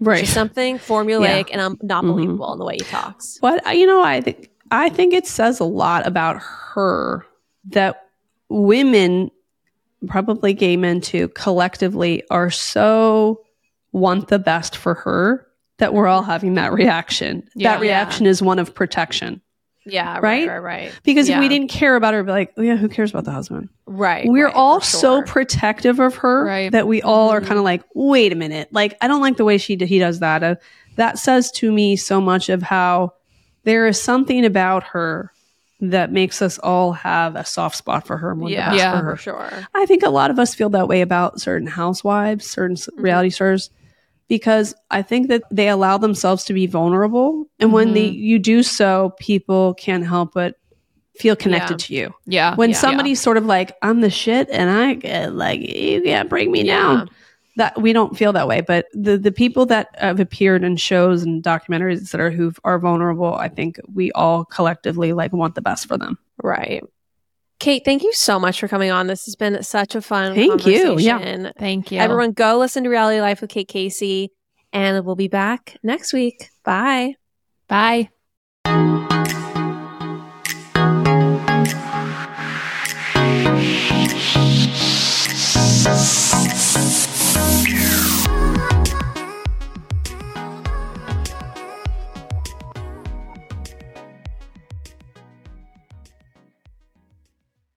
Right. Just something <laughs> formulaic and um, not Mhm. believable in the way he talks. But uh, you know, I think I think it says a lot about her that women, probably gay men too, collectively are so want the best for her that we're all having that reaction. Yeah. that reaction is one of protection. Yeah, right, Right? right, right. Because if we didn't care about her, be like, oh, yeah, who cares about the husband? Right. We're right, all for so protective of her Right. that we all are Mhm. kind of like, wait a minute, like I don't like the way she he does that. Uh, that says to me so much of how there is something about her that makes us all have a soft spot for her. the yeah, best Yeah. for her. sure. I think a lot of us feel that way about certain housewives, certain Mm-hmm. reality stars, because I think that they allow themselves to be vulnerable, and when Mm-hmm. Mhm. you do so, people can't help but feel connected Yeah. to you. Yeah. When Yeah. somebody's sort of like, "I'm the shit," and I get like, "You can't bring me down," that we don't feel that way but the the people that have appeared in shows and documentaries etc. who are vulnerable i think we all collectively like want the best for them right Kate, thank you so much for coming on. This has been such a fun thank you. Yeah. Thank you. Everyone, go listen to Reality Life with Kate Casey, and we'll be back next week. Bye. Bye.